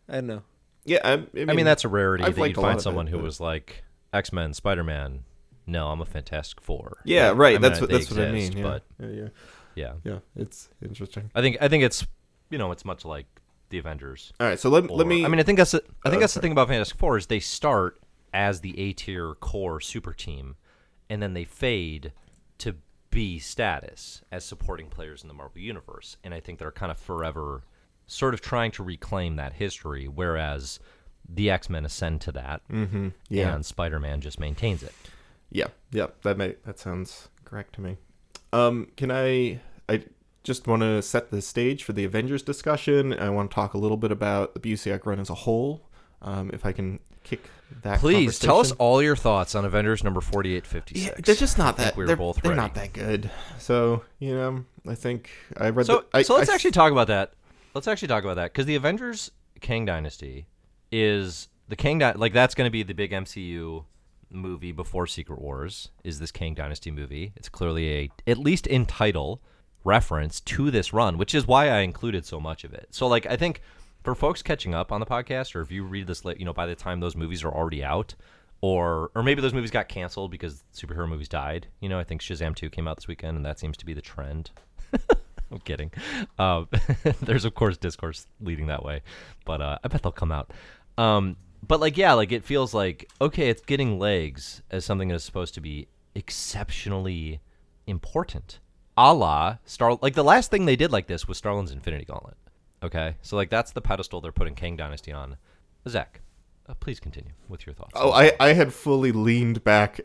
Yeah. I don't know. yeah, I, I mean, I mean, that's a rarity I've that you find of it, someone who but- was like X Men, Spider Man. No, I'm a Fantastic Four. Yeah, right. I mean, that's what they that's what I mean. Yeah. But yeah, yeah, yeah, yeah. It's interesting. I think I think it's you know it's much like the Avengers. All right, so let, Or, let me. I mean, I think that's the, I think Oh, that's the thing about Fantastic Four is they start as the A tier core super team, and then they fade to B status as supporting players in the Marvel universe. And I think they're kind of forever sort of trying to reclaim that history, whereas the X Men ascend to that, mm-hmm, yeah, and Spider Man just maintains it. yeah, yeah. That may that sounds correct to me. Um, can I? I just want to set the stage for the Avengers discussion. I want to talk a little bit about the Busiek run as a whole. Um, if I can kick that. Please tell us all your thoughts on Avengers number forty-eight fifty-six. Yeah, they're just not that. we were they're both they're not that good. So you know, I think I read. So, the, I, so let's I- actually talk about that. Let's actually talk about that because the Avengers Kang Dynasty is the Kang Dy- like that's going to be the big MCU movie before Secret Wars. Is this Kang Dynasty movie? It's clearly a at least in title reference to this run, which is why I included so much of it. So like I think for folks catching up on the podcast, or if you read this late, you know, by the time those movies are already out. Or, or maybe those movies got canceled because superhero movies died. You know, I think Shazam 2 came out this weekend, and that seems to be the trend. I'm kidding. Um, there's of course discourse leading that way, but uh, I bet they'll come out. Um, but like, yeah, like it feels like okay, it's getting legs as something that is supposed to be exceptionally important. A la Star. Like the last thing they did like this was Starlin's Infinity Gauntlet. Okay, so like that's the pedestal they're putting Kang Dynasty on. Zack, uh, please continue with your thoughts. Oh, I, I had fully leaned back,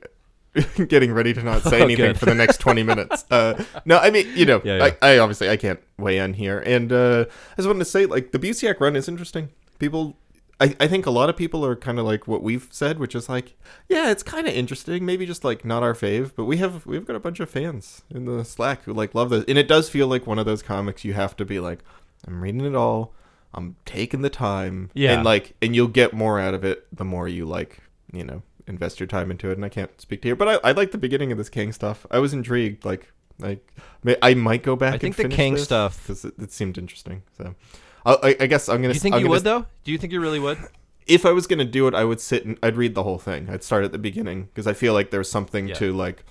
getting ready to not say Oh, anything good. for the next twenty minutes. Uh, no, I mean, you know, Yeah, yeah. I, I obviously I can't weigh in here, and uh, I just wanted to say, like, the Busiek run is interesting. People, I, I think a lot of people are kind of like what we've said, which is like, yeah, it's kind of interesting. Maybe just like not our fave, but we have we've got a bunch of fans in the Slack who like love this, and it does feel like one of those comics you have to be like, I'm reading it all. I'm taking the time, Yeah. and like, and you'll get more out of it the more you like, you know, invest your time into it. And I can't speak to you, but I, I like the beginning of this Kang stuff. I was intrigued, like I may, I might go back. I think and the Kang stuff- 'cause it, it seemed interesting. So, I, I, guess I'm gonna. Do you think I'm you would though? Do you think you really would? if I was gonna do it, I would sit and I'd read the whole thing. I'd start at the beginning because I feel like there's something Yeah. to like.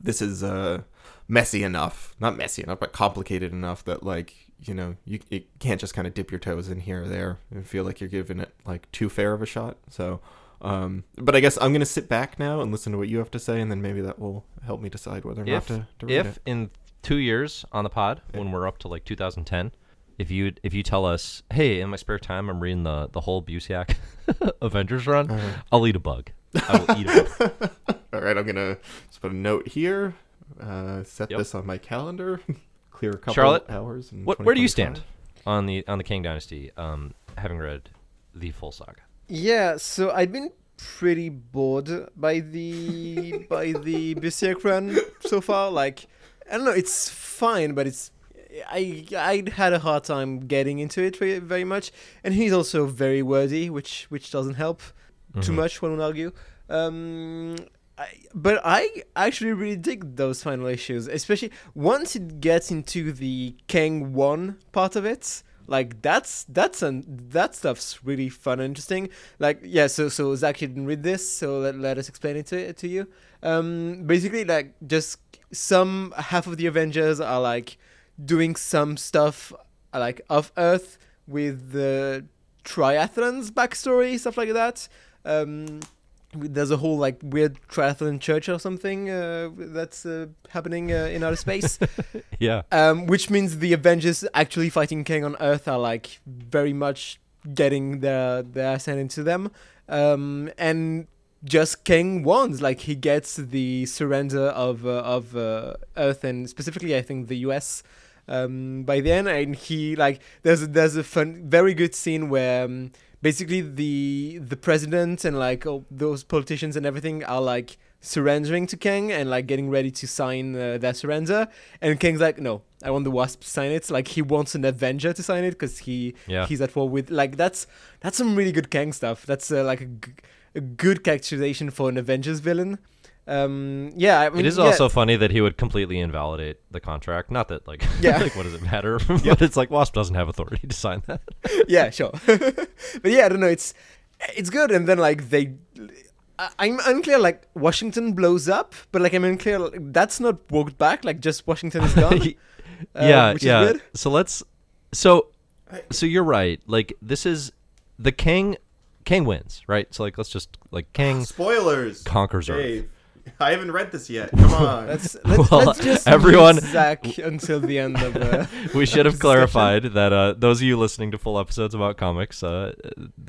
This is uh messy enough, not messy enough, but complicated enough that like you know you, you can't just kind of dip your toes in here or there and feel like you're giving it like too fair of a shot. So. Um, but I guess I'm gonna sit back now and listen to what you have to say, and then maybe that will help me decide whether or If not to, to read if it. in two years on the pod when we're up to like 2010, if you if you tell us, hey, in my spare time I'm reading the the whole Busiek Avengers run, Uh-huh. I'll eat a bug. I will eat a bug. All right, I'm gonna just put a note here. Uh, set Yep. this on my calendar. Clear a couple Charlotte, hours. What, where do you stand on the on the Kang Dynasty? Um, having read the full saga. Yeah, so I've been pretty bored by the by the Busiek run so far. Like, I don't know, it's fine, but it's I I had a hard time getting into it very, much, and he's also very wordy, which which doesn't help too Mhm. much. One would argue. Um, I, but I actually really dig those final issues, especially once it gets into the Kang One part of it. Like that's that's an that stuff's really fun and interesting. Like yeah, so so Zack you didn't read this, so let, let us explain it to to you. Um, basically like just some half of the Avengers are like doing some stuff like off Earth with the triathlons backstory stuff like that. Um, there's a whole like weird triathlon church or something uh, that's uh, happening uh, in outer space. Yeah. Um, which means the Avengers actually fighting Kang on Earth are like very much getting their their ass handed to them, um, and just Kang wants like he gets the surrender of uh, of uh, Earth and specifically I think the U.S. Um, by then, and he like there's a, there's a fun, very good scene where. Basically, the the president and like all those politicians and everything are like surrendering to Kang and like getting ready to sign uh, their surrender. And Kang's like, no, I want the Wasp to sign it. Like he wants an Avenger to sign it because he Yeah. he's at war with like that's that's some really good Kang stuff. That's uh, like a, g- a good characterization for an Avengers villain. Um, yeah, I mean, It is yeah, also funny that he would completely invalidate the contract. Not that like, Yeah. like what does it matter? but it's like Wasp doesn't have authority to sign that. yeah, sure. but yeah, I don't know. It's it's good, and then like they, I- I'm unclear. Like Washington blows up, but like I'm unclear. Like, that's not walked back. Like just Washington is gone. uh, yeah, which yeah. good. So let's. So, so you're right. Like this is the king. Kang wins, right? So like, let's just like Kang Spoilers. conquers Earth. Dave, I haven't read this yet. Come on. Let's, let's, Well, let's just everyone- Zack until the end of the. we should have clarified that uh, those of you listening to full episodes about comics, uh,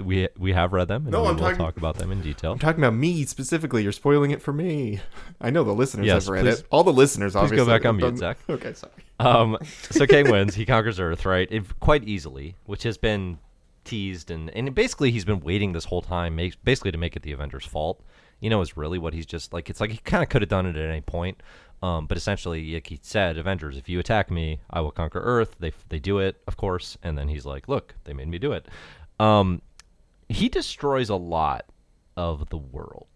we we have read them and No, we I'm will talking- talk about them in detail. I'm talking about me specifically. You're spoiling it for me. I know the listeners Yes, have read please- it. All the listeners, please go back on have mute, done- Zack. Okay, sorry. Um, so Kang wins. He conquers Earth, right? It, quite easily, which has been teased and and basically he's been waiting this whole time, makes basically to make it the Avengers' fault. You know, is really what he's just like. It's like he kind of could have done it at any point. Um, but essentially, like he said, Avengers, if you attack me, I will conquer Earth. They they do it, of course, and then he's like, look, they made me do it. Um, he destroys a lot of the world,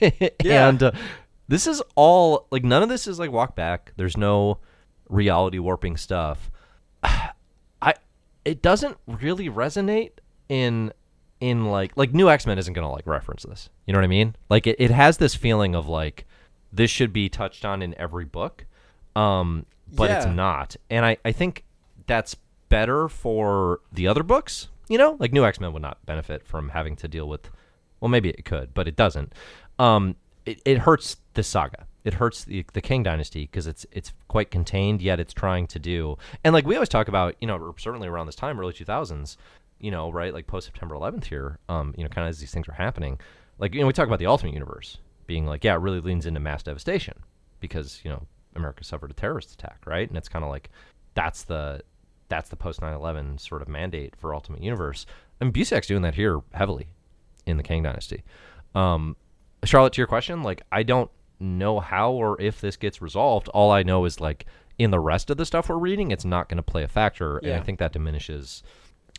Yeah. and uh, this is all like none of this is like walk back. There's no reality warping stuff. I it doesn't really resonate in in like like new X-Men isn't gonna like reference this. You know what I mean? Like it, it has this feeling of like this should be touched on in every book. Um but it's not. And I, I think that's better for the other books. You know, like new X-Men would not benefit from having to deal with well maybe it could, but it doesn't. Um it, it hurts the saga. It hurts the, the Kang Dynasty because it's it's quite contained, yet it's trying to do. And like we always talk about, you know, certainly around this time, early two thousands, you know, right, like post September 11th here, um, you know, kind of as these things are happening, like you know, we talk about the Ultimate Universe being like, yeah, it really leans into mass devastation because you know America suffered a terrorist attack, right? And it's kind of like that's the that's the post 9/11 sort of mandate for Ultimate Universe. And Busiek's doing that here heavily in the Kang Dynasty. Um, Charlotte, to your question, like I don't know how or if this gets resolved. All I know is like in the rest of the stuff we're reading, it's not going to play a factor, and I think that diminishes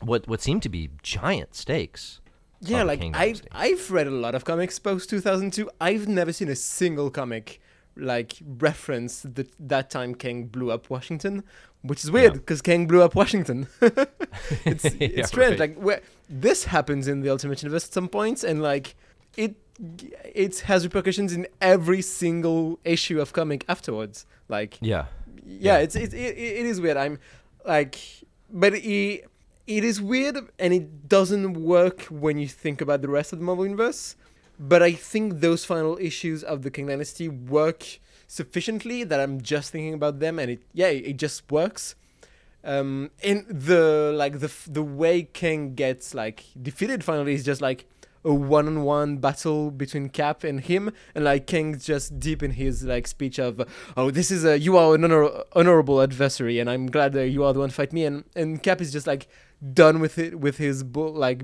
what what seem to be giant stakes. Yeah, like I've. I've read a lot of comics post two thousand two. I've never seen a single comic like reference that that time Kang blew up Washington, which is weird because Kang blew up Washington. it's it's Yeah, strange. right. Like where this happens in the Ultimate Universe at some points, and like it it has repercussions in every single issue of comic afterwards. Like Yeah. yeah, Yeah. it's it, it it is weird. I'm like, but it it is weird, and it doesn't work when you think about the rest of the Marvel universe. But I think those final issues of the Kang Dynasty work sufficiently that I'm just thinking about them, and it yeah, it just works. Um, and the like the the way King gets like defeated finally is just like a one-on-one battle between Cap and him, and like Kang's just deep in his like speech of, "Oh, this is a you are an honor- honorable adversary, and I'm glad that you are the one to fight me." And and Cap is just like done with it with his bull like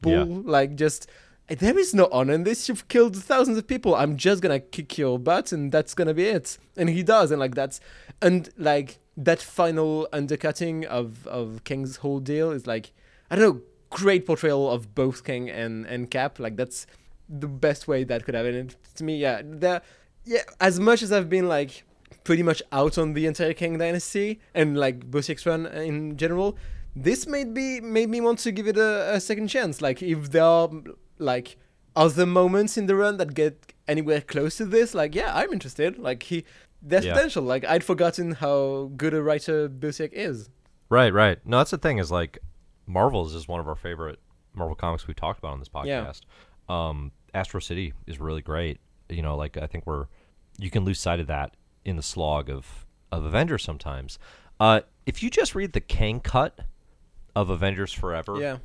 bull like just. There is no honor in this. You've killed thousands of people. I'm just gonna kick your butt, and that's gonna be it. And he does, and like that's, and like that final undercutting of of Kang's whole deal is like, I don't know, great portrayal of both Kang and and Cap. Like that's the best way that could happen. And to me, yeah, the yeah. As much as I've been like pretty much out on the entire Kang dynasty and like Busiek's run in general, this made me made me want to give it a, a second chance. Like if there are like other moments in the run that get anywhere close to this, like yeah, I'm interested. Like he. There's Yeah. potential. Like I'd forgotten how good a writer Busiek is. Right, right. No, that's the thing is like Marvels is one of our favorite Marvel comics we've talked about on this podcast. Um Astro City is really great. You know, like I think we're you can lose sight of that in the slog of of Avengers sometimes. Uh if you just read the Kang cut of Avengers Forever Yeah.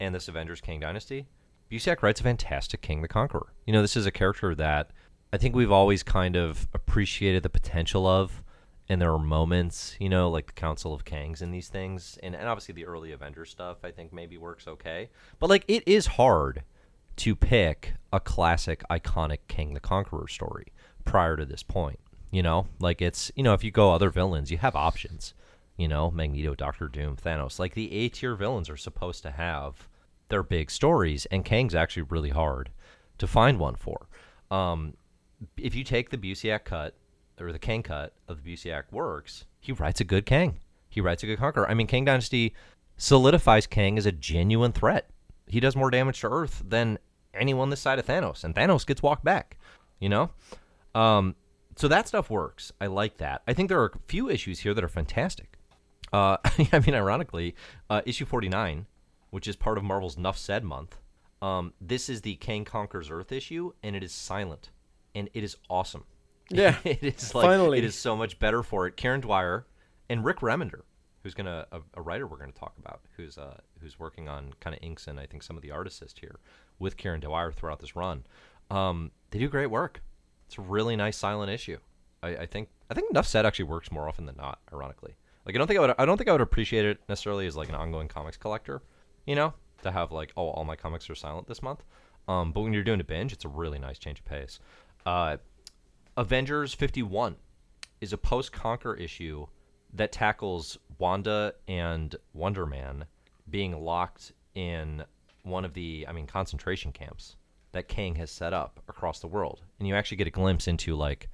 and this Avengers Kang Dynasty, Busiek writes a fantastic Kang the Conqueror. You know, this is a character that I think we've always kind of appreciated the potential of, and there are moments, you know, like the Council of Kangs and these things, and, and obviously the early Avengers stuff I think maybe works okay. But like it is hard to pick a classic, iconic Kang the Conqueror story prior to this point. You know, like it's you know, if you go other villains, you have options. You know, Magneto, Doctor Doom, Thanos. Like the A tier villains are supposed to have their big stories, and Kang's actually really hard to find one for. Um, if you take the Busiek cut or the Kang cut of the Busiek works, he writes a good Kang. He writes a good Conqueror. I mean, Kang Dynasty solidifies Kang as a genuine threat. He does more damage to Earth than anyone this side of Thanos, and Thanos gets walked back. You know, um, so that stuff works. I like that. I think there are a few issues here that are fantastic. Uh, I mean, ironically, uh, issue 49, which is part of Marvel's Nuff Said month, um, this is the Kang Conquers Earth issue, and it is silent, and it is awesome. Yeah, it is like finally. it is so much better for it. Kieron Dwyer and Rick Remender, who's gonna a, a writer we're gonna talk about, who's uh who's working on kind of inks and I think some of the art assist here with Kieron Dwyer throughout this run. Um, they do great work. It's a really nice silent issue. I, I think I think Enough Said actually works more often than not. Ironically, like I don't think I would I don't think I would appreciate it necessarily as like an ongoing comics collector. You know, to have like oh all my comics are silent this month. Um, but when you're doing a binge, it's a really nice change of pace. Uh, Avengers 51 is a post Conquer issue that tackles Wanda and Wonder Man being locked in one of the, I mean, concentration camps that Kang has set up across the world. And you actually get a glimpse into, like,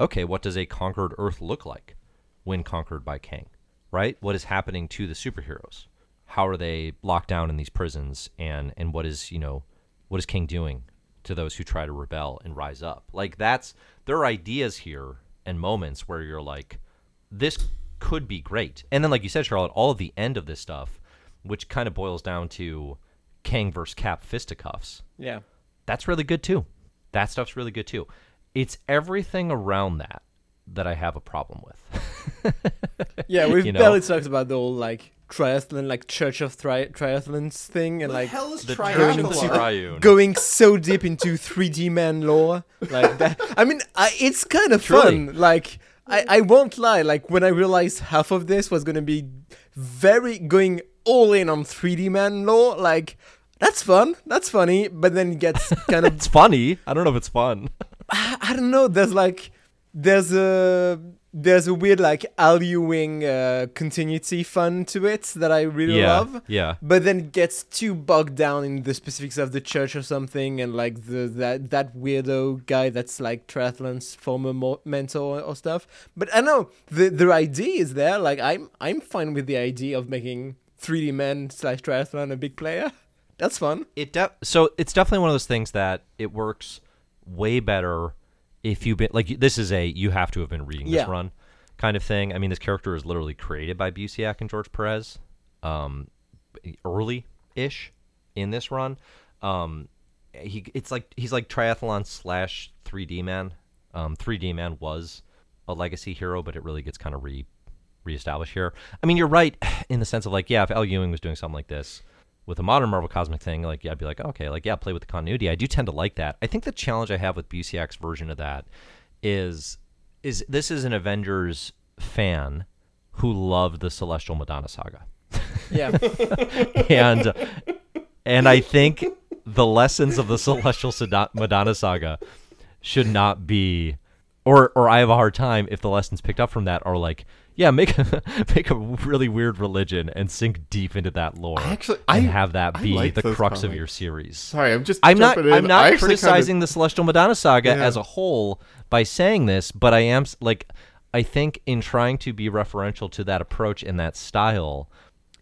okay, what does a conquered Earth look like when conquered by Kang, right? What is happening to the superheroes? How are they locked down in these prisons? And, and what is, you know, what is Kang doing to those who try to rebel and rise up? Like, that's, there are ideas here and moments where you're like, this could be great. And then, like you said, Charlotte, all of the end of this stuff, which kind of boils down to Kang versus Cap fisticuffs, Yeah. that's really good too. That stuff's really good too. It's everything around that that I have a problem with. Yeah, we've You know? barely talked about the whole like triathlon, like Church of tri- Triathlons thing, and like hell is the Triathlon. Church of Triune. going so deep into 3D man lore like that. I mean, I, it's kind of Truly. fun. Like, I, I won't lie. Like when I realized half of this was gonna be very going all in on 3D man lore, like that's fun. That's funny. But then it gets kind of It's funny. I don't know if it's fun. I, I don't know. There's like there's a there's a weird like Al Ewing uh, continuity fun to it that I really yeah, love. yeah. But then it gets too bogged down in the specifics of the church or something, and like the that that weirdo guy that's like triathlon's former mo- mentor or stuff. But I know the the idea is there. Like I'm I'm fine with the idea of making 3D man slash triathlon a big player. That's fun. It de- so it's definitely one of those things that it works way better if you've been like this is a you have to have been reading Yeah. this run kind of thing. I mean, this character is literally created by Busiek and George Perez, um, early ish in this run. Um, he it's like he's like triathlon slash 3D man. Um, 3D man was a legacy hero, but it really gets kind of re reestablished here. I mean, you're right in the sense of like, yeah, if Al Ewing was doing something like this with a modern Marvel Cosmic thing, like, yeah, I'd be like, okay, like, yeah, play with the continuity. I do tend to like that. I think the challenge I have with Busiek's version of that is, is this is an Avengers fan who loved the Celestial Madonna saga, Yeah. and and I think the lessons of the Celestial Madonna saga should not be, or or I have a hard time if the lessons picked up from that are like, yeah, make a, make a really weird religion and sink deep into that lore. I actually- and I- have that be like the crux of your series. Sorry, I'm just. I'm not. in. I'm not criticizing kinda- the Celestial Madonna saga Yeah. as a whole by saying this, but I am like, I think in trying to be referential to that approach and that style,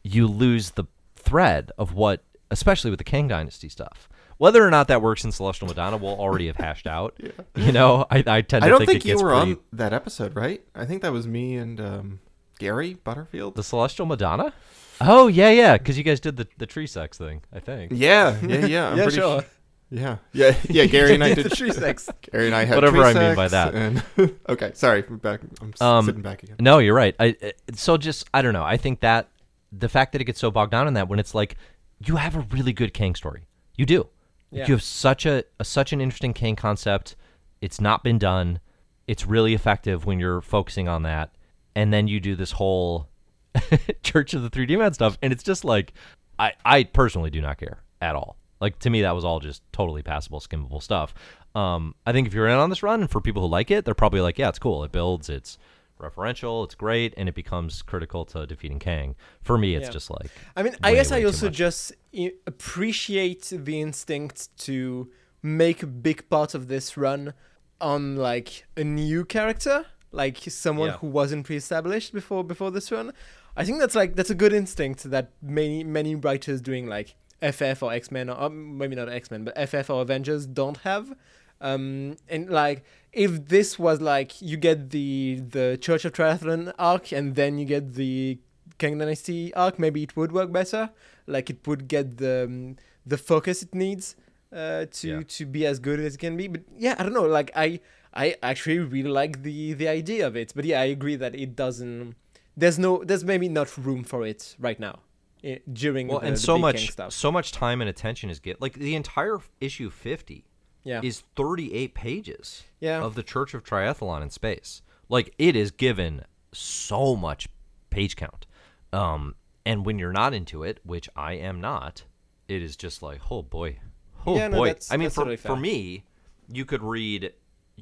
you lose the thread of what, especially with the Kang Dynasty stuff. Whether or not that works in Celestial Madonna, we'll already have hashed out. You know, I, I tend to think it's just. I don't think, think, it you gets were pretty, on that episode, right? I think that was me and um, Gary Butterfield. the Celestial Madonna. Oh yeah, yeah, because you guys did the the tree sex thing. I think. Yeah, yeah, yeah. I'm yeah, pretty sure. su- yeah, yeah, yeah. Gary and I the did. tree sex. Gary and I had Whatever tree I mean by that. And okay, sorry, I'm back. I'm Um, sitting back again. No, you're right. I I- so just I don't know. I think that the fact that it gets so bogged down in that when it's like you have a really good Kang story, you do. Yeah. You have such a, a such an interesting Kang concept. It's not been done. It's really effective when you're focusing on that, and then you do this whole Church of the 3D Man stuff, and it's just like I I personally do not care at all. Like to me, that was all just totally passable, skimmable stuff. Um, I think if you're in on this run, and for people who like it, they're probably like, yeah, it's cool. It builds. It's referential. It's great, and it becomes critical to defeating Kang. For me, it's Yeah. just like I mean, I guess I also just appreciate the instinct to make a big part of this run on like a new character, like someone Yeah. who wasn't pre-established before before this run. I think that's like that's a good instinct that many many writers doing like FF or X Men or um, maybe not X Men but FF or Avengers don't have. Um, and like if this was like you get the the Church of Triathlon arc and then you get the Kang Dynasty arc, maybe it would work better. Like it would get the um, the focus it needs uh, to Yeah. to be as good as it can be. But yeah, I don't know. Like I I actually really like the the idea of it. But yeah, I agree that it doesn't. There's no. There's maybe not room for it right now. eh, during well, the, and the so much stuff. so much time and attention is get like the entire issue 50 Yeah. is 38 pages Yeah. of the Church of Triathlon in space. Like it is given so much page count. Um, and when you're not into it, which I am not, it is just like, oh boy, oh Yeah, no, boy. that's- I mean, for totally for me, you could read,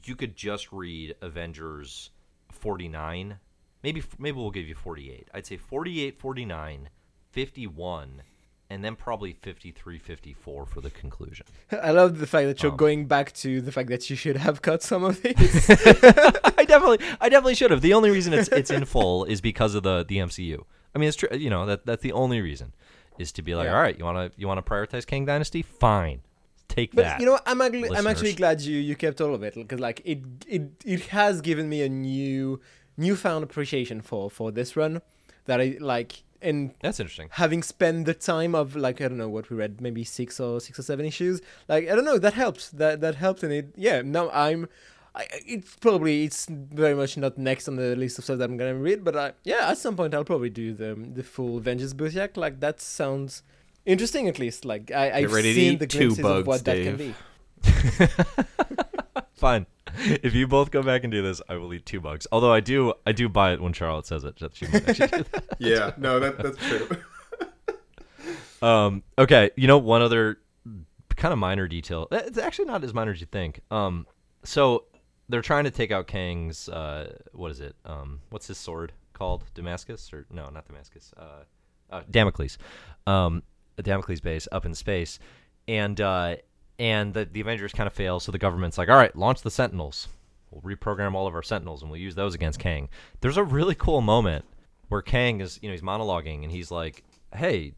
you could just read Avengers 49. Maybe maybe we'll give you 48. I'd say 48, 49, 51, and then probably 53, 54 for the conclusion. I love the fact that you're Um, going back to the fact that you should have cut some of these. I definitely, I definitely should have. The only reason it's it's in full is because of the the MCU. I mean, it's true. You know that that's the only reason is to be like, Yeah. all right, you want to you want to prioritize Kang Dynasty? Fine, take But that. you know. I'm actually, I'm actually glad you you kept all of it because like it it it has given me a new newfound appreciation for for this run that I like and that's interesting. having spent the time of like I don't know what we read maybe six or six or seven issues like I don't know that helps that that helped and it yeah now I'm I, it's probably it's very much not next on the list of stuff that I'm gonna read but I, yeah at some point I'll probably do the the full Vengeance Busiek like that sounds interesting at least like I, I've ready to seen the two glimpses of bugs, what that can be Fine. If you both go back and do this, I will eat two bugs. Although I do, I do buy it when Charlotte says it. That she might actually do that. Yeah, no, that that's true. Um, okay, you know one other kind of minor detail. eh, It's actually not as minor as you think. Um, so they're trying to take out Kang's uh, what is it? Um, what's his sword called? Damascus or no, not Damascus. Uh, uh, Damocles. Um, Damocles base up in space, and uh, and the the Avengers kind of fail. So the government's like, all right, launch the Sentinels. We'll reprogram all of our Sentinels and we'll use those against Kang. There's a really cool moment where Kang is, you know, he's monologuing and he's like, hey,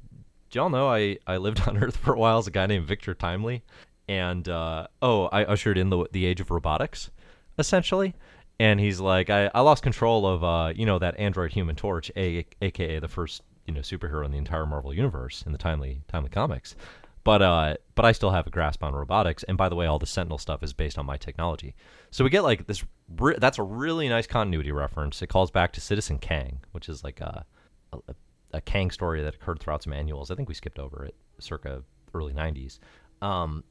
do y'all know I, I lived on Earth for a while as a guy named Victor Timely? And, uh, oh, I ushered in the, the age of robotics, essentially. And he's like, I, I lost control of, uh, you know, that android human torch, a, aka the first, you know, superhero in the entire Marvel universe in the Timely, Timely comics. But, uh, but I still have a grasp on robotics. And by the way, all the Sentinel stuff is based on my technology. So we get like this. Re- that's a really nice continuity reference. It calls back to Citizen Kang, which is like a, a, a Kang story that occurred throughout some annuals. I think we skipped over it, circa early '90s. Um,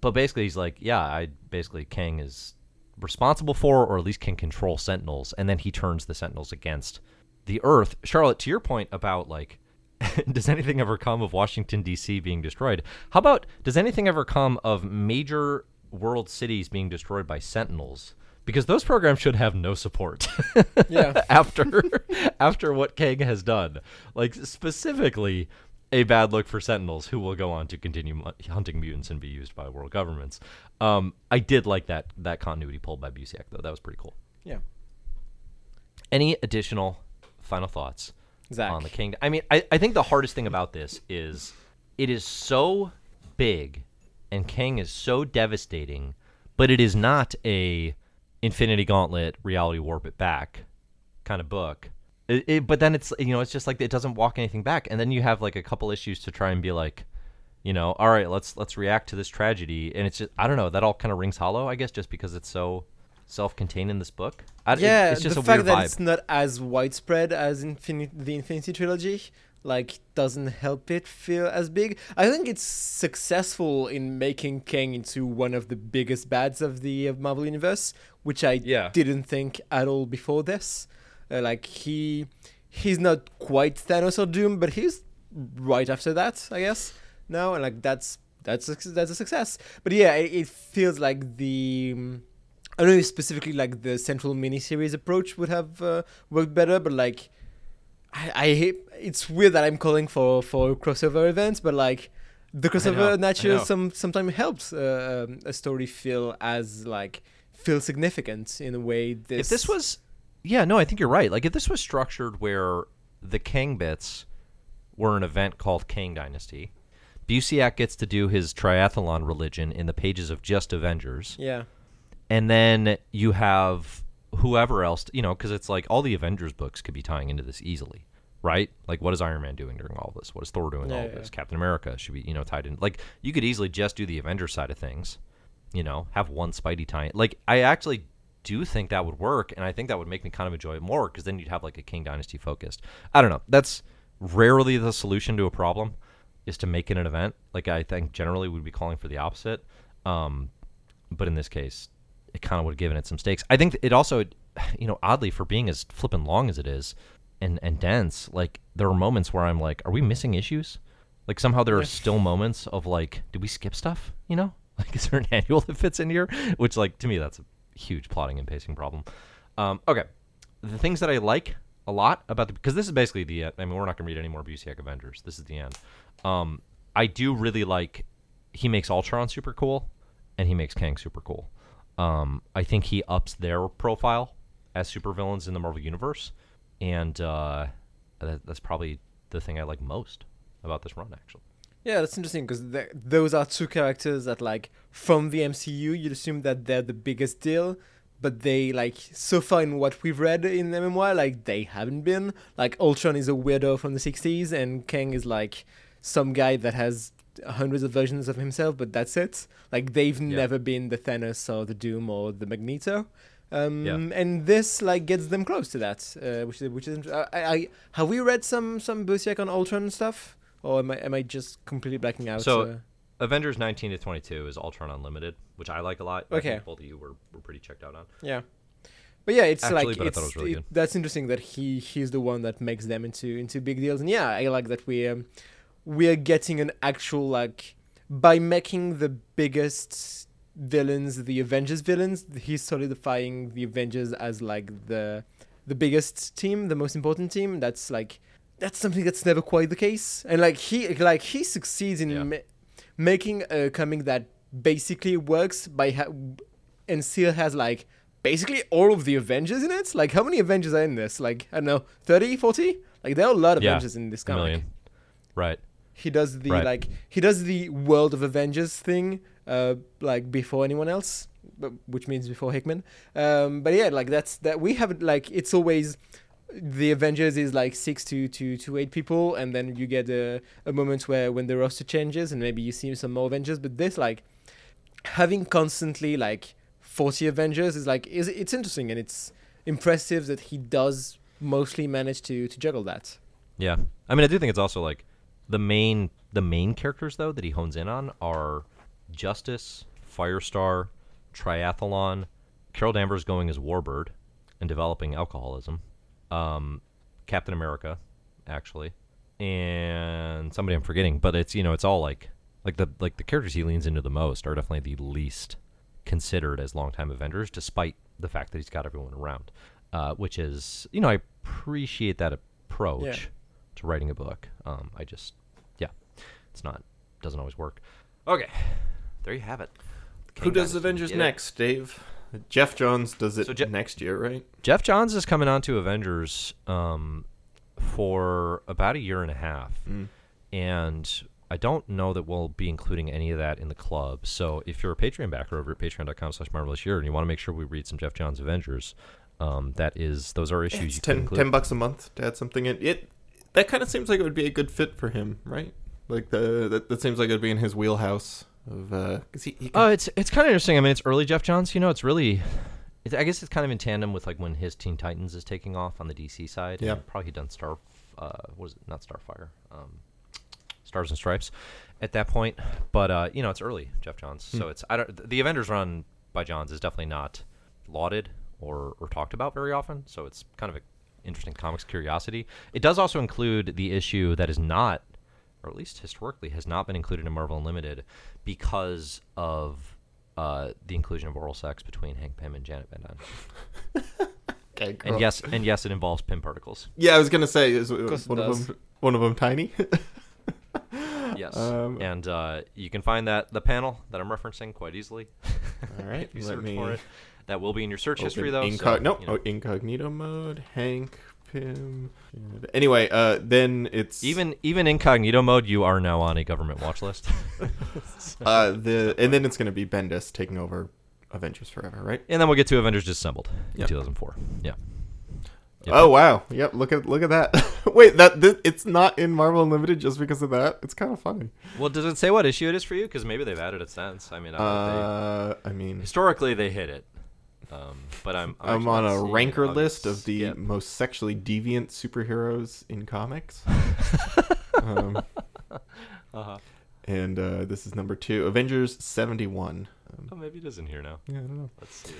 but basically, he's like, yeah, I basically Kang is responsible for, or at least can control Sentinels, and then he turns the Sentinels against the Earth. Charlotte, to your point about like. does anything ever come of Washington D.C. being destroyed? How about does anything ever come of major world cities being destroyed by sentinels because those programs should have no support. Yeah. after after what Kang has done, like specifically a bad look for sentinels who will go on to continue hunting mutants and be used by world governments. Um, I did like that that continuity pulled by Busiek though. That was pretty cool. Yeah. Any additional final thoughts Zack. on the Kang? I mean, I, I think the hardest thing about this is it is so big and Kang is so devastating, but it is not a Infinity Gauntlet reality warp it back kind of book. It, it, but then it's you know it's just like it doesn't walk anything back, and then you have like a couple issues to try and be like, you know, all right, let's let's react to this tragedy, and it's just I don't know that all kind of rings hollow, I guess, just because it's so self-contained in this book. I, it- yeah, it's just the a fact weird that vibe. it's not as widespread as Infini- the Infinity Trilogy, like, doesn't help it feel as big. I think it's successful in making Kang into one of the biggest bads of the Marvel Universe, which I Yeah. didn't think at all before this. Uh, like, he he's not quite Thanos or Doom, but he's right after that, I guess. Now, and like that's that's a, that's a success. But yeah, it, it feels like the um, I don't know if specifically like the central miniseries approach would have uh, worked better, but like I, I hate it's weird that I'm calling for for crossover events, but like the crossover naturally know. some sometimes helps uh, um, a story feel as like feel significant in a way. This if this was yeah no i think you're right. Like if this was structured where the kang bits were an event called kang dynasty busiek gets to do his triathlon religion in the pages of just avengers. Yeah. And then you have whoever else you know because it's like all the avengers books could be tying into this easily right? Like what is iron man doing during all this? What is thor doing Yeah, all yeah. this? captain america should be you know tied in like you could easily just do the avengers side of things you know have one spidey tie like i actually do think that would work and i think that would make me kind of enjoy it more because then you'd have like a kang dynasty focused. I don't know. That's rarely the solution to a problem is to make it an event. Like i think generally we'd be calling for the opposite um, but in this case it kind of would have given it some stakes. I think it also you know oddly for being as flippin' long as it is and and dense like there are moments where i'm like are we missing issues? Like somehow there are still moments of like did we skip stuff? You know? Like is there an annual that fits in here? Which like to me that's a huge plotting and pacing problem. Um, okay. The things that i like a lot about the because this is basically the end. i mean we're not going to read any more busiek avengers. This is the end. Um, i do really like he makes ultron super cool and he makes kang super cool. Um, i think he ups their profile as supervillains in the marvel universe and uh, that, that's probably the thing i like most about this run actually Yeah, that's interesting because th- those are two characters that, like, from the MCU, you'd assume that they're the biggest deal, but they, like, so far in what we've read in the memoir, like, they haven't been. Like, Ultron is a weirdo from the 60s, and Kang is, like, some guy that has hundreds of versions of himself, but that's it. Like, they've Yeah. never been the Thanos or the Doom or the Magneto. Um, Yeah. and this like gets them close to that, uh, which is which is. I, I have we read some some Busiek on Ultron stuff, or am I am I just completely blacking out? So, uh, avengers 19 to 22 is ultron unlimited which i like a lot I Okay. think both of you were, were pretty checked out on yeah, but yeah, it's Actually, like it's, thought it was really good. that's interesting that he he's the one that makes them into into big deals, and yeah, I like that we um, we are getting an actual like by making the biggest villains, the Avengers villains, he's solidifying the Avengers as like the the biggest team, the most important team. That's like that's something that's never quite the case. And like he like he succeeds in Yeah. ma- making a comic that basically works by ha- and still has like basically all of the Avengers in it. Like how many Avengers are in this? Like I don't know, 30, 40? Like there are a lot of Yeah, Avengers in this A comic. million. Right. He does the Right. like he does the World of Avengers thing, uh, like before anyone else, but, which means before Hickman. Um, but yeah, like that's that we have like it's always the Avengers is like six to to to eight people, and then you get a a moment where when the roster changes and maybe you see some more Avengers. But this like having constantly like forty Avengers is like is it's interesting and it's impressive that he does mostly manage to to juggle that. Yeah. I mean, I do think it's also like the main the main characters though that he hones in on are Justice, Firestar, Triathlon, Carol Danvers going as Warbird and developing alcoholism, um, Captain America, actually, and somebody I'm forgetting, but it's you know it's all like like the like the characters he leans into the most are definitely the least considered as longtime Avengers, despite the fact that he's got everyone around, uh, which is you know I appreciate that approach Yeah. to writing a book. Um, I just yeah, it's not doesn't always work. Okay, there you have it. Who does Dynasty. Avengers Get it? next, Dave? Geoff Johns does it So Je- next year, right? Geoff Johns is coming on to Avengers um, for about a year and a half, Mm. and I don't know that we'll be including any of that in the club. So if you're a Patreon backer over at patreon.com slash marvelous year and you want to make sure we read some Geoff Johns Avengers, um, that is those are issues It's you can 10, include. 10 bucks a month to add something in. It that kind of seems like it would be a good fit for him, right? Like the that, that seems like it'd be in his wheelhouse of uh, he, he Oh, it's it's kind of interesting. I mean, it's early Geoff Johns. You know, it's really. It, I guess it's kind of in tandem with like when his Teen Titans is taking off on the DC side. Yeah. probably done Star. Uh, what is it? Not Starfire. Um, Stars and Stripes. At that point, but uh, you know, it's early Geoff Johns. So it's I don't. The Avengers run by Johns is definitely not lauded or or talked about very often. So it's kind of an interesting comics curiosity. It does also include the issue that is not or at least historically, has not been included in Marvel Unlimited because of uh, the inclusion of oral sex between Hank Pym and Janet Van Dyne. okay, cool. And yes, and yes, it involves Pym particles. yeah, I was gonna say is course one it of does. them one of them tiny. Yes, Um, and uh, you can find that the panel that I'm referencing quite easily. All right, if you let search me for it. That will be in your search history though. Incog- so, no, you know. oh, incognito mode. Hank Pym. Anyway, uh, then it's even even incognito mode, you are now on a government watch list. uh the and then it's gonna be Bendis taking over Avengers Forever, right? and then we'll get to Avengers Disassembled in Yep. 2004. Yeah. Yep. Oh wow! Yep, look at look at that. Wait, that th- it's not in Marvel Unlimited just because of that. It's kind of funny. Well, does it say what issue it is for you? Because maybe they've added it since. I mean, I don't know if Uh, I mean, historically they hit it, um, but I'm I'm, I'm on a ranker list of the skip. most sexually deviant superheroes in comics. um, Uh-huh. and uh, this is number two, Avengers seventy one. Um, Oh, maybe it is in here now. yeah, I don't know. Let's see.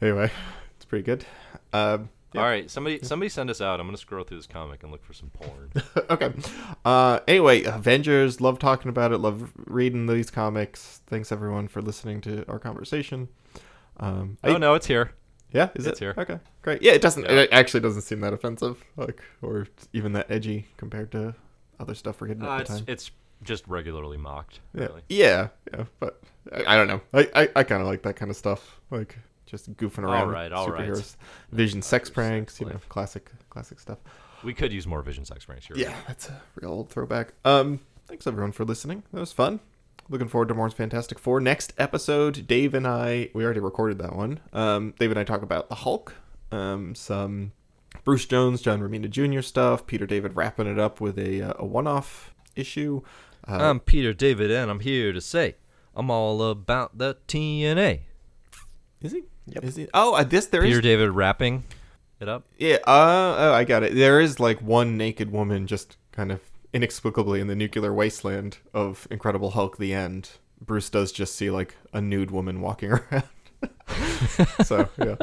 Anyway, it's pretty good. Um, yeah. All right, somebody somebody send us out. I'm gonna scroll through this comic and look for some porn. okay. Uh, anyway, Avengers. Love talking about it. Love reading these comics. Thanks everyone for listening to our conversation. Um, oh no, it's here. Yeah, is It's it here. Okay, great. Yeah, it doesn't. Yeah. It actually doesn't seem that offensive, like, or even that edgy compared to other stuff we're getting Uh, at the it's time. it's just regularly mocked. yeah. Really. yeah, yeah, but I, I don't know. I I, I kind of like that kind of stuff, like just goofing around. right, all right. superheroes. Vision, sex pranks, you know, classic, classic stuff. We could use more Vision sex pranks here. Yeah, that's a real old throwback. Um, thanks everyone for listening. That was fun. Looking forward to more Fantastic Four. Next episode, Dave and I, we already recorded that one. Um, Dave and I talk about the Hulk, um, some Bruce Jones, John Romita Jr. stuff, Peter David wrapping it up with a, uh, a one off issue. Uh, I'm Peter David, and I'm here to say I'm all about the TNA. is he? Yep. Is he? Oh, uh, this there is. Peter David wrapping it up. Yeah. Uh, oh, I got it. There is like one naked woman just kind of inexplicably in the nuclear wasteland of Incredible Hulk: The End. Bruce does just see like a nude woman walking around. so yeah.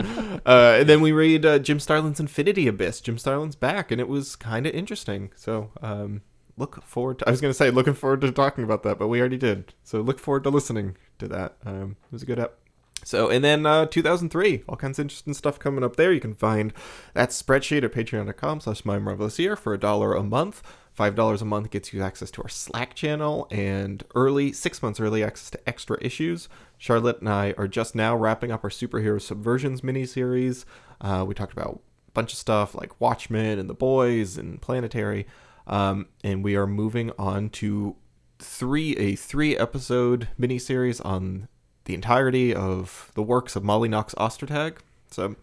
Uh, and then we read uh, Jim Starlin's Infinity Abyss. Jim Starlin's back, and it was kind of interesting. So um, look forward to. I was going to say looking forward to talking about that, but we already did. So look forward to listening to that. Um, it was a good ep. So and then uh, 2003, all kinds of interesting stuff coming up there. You can find that spreadsheet at Patreon.com/slash My Marvelous Year for a dollar a month. Five dollars a month gets you access to our Slack channel and early six months early access to extra issues. Charlotte and I are just now wrapping up our superhero subversions miniseries. Uh, we talked about a bunch of stuff like Watchmen and The Boys and Planetary, um, and we are moving on to three a three episode miniseries on the entirety of the works of Molly Knox Ostertag. So,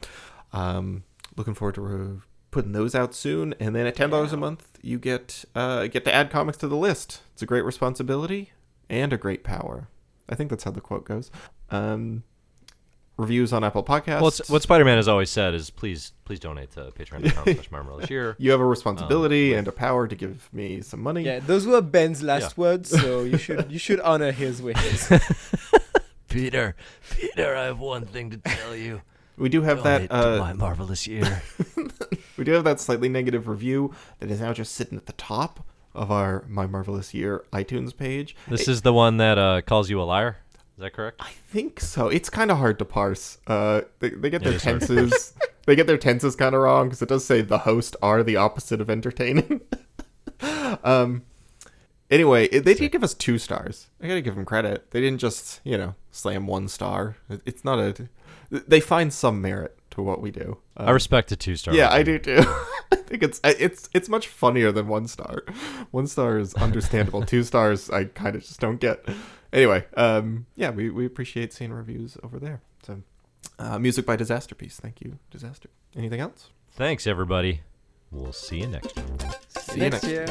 um, looking forward to uh, putting those out soon. And then at ten dollars a month, you get uh, get to add comics to the list. It's a great responsibility and a great power. I think that's how the quote goes. Um, reviews on Apple Podcasts. Well, what Spider-Man has always said is please, please donate to patreon.com slash marvelous year. you have a responsibility and a power to give me some money. Yeah, those were Ben's last Yeah. words, so you should you should honor his wishes. Peter, Peter, I have one thing to tell you. We do have that. Uh, marvelous year. We do have that slightly negative review that is now just sitting at the top of our My Marvelous Year iTunes page. this is the one that uh, calls you a liar. Is that correct? I think so. It's kind of hard to parse. Uh, they, they get their hard. tenses. they get their tenses kind of wrong because it does say the host are the opposite of entertaining. um. Anyway, they did give us two stars. I gotta give them credit. They didn't just you know slam one star. It's not a. They find some merit to what we do. Um, I respect a two-star. yeah, I do too. I think it's it's it's much funnier than one star. One star is understandable. Two stars, I kind of just don't get. Anyway, um, yeah, we, we appreciate seeing reviews over there. So, uh, music by Disasterpeace. Thank you, Disaster. Anything else? Thanks, everybody. We'll see you next year. See you Next year.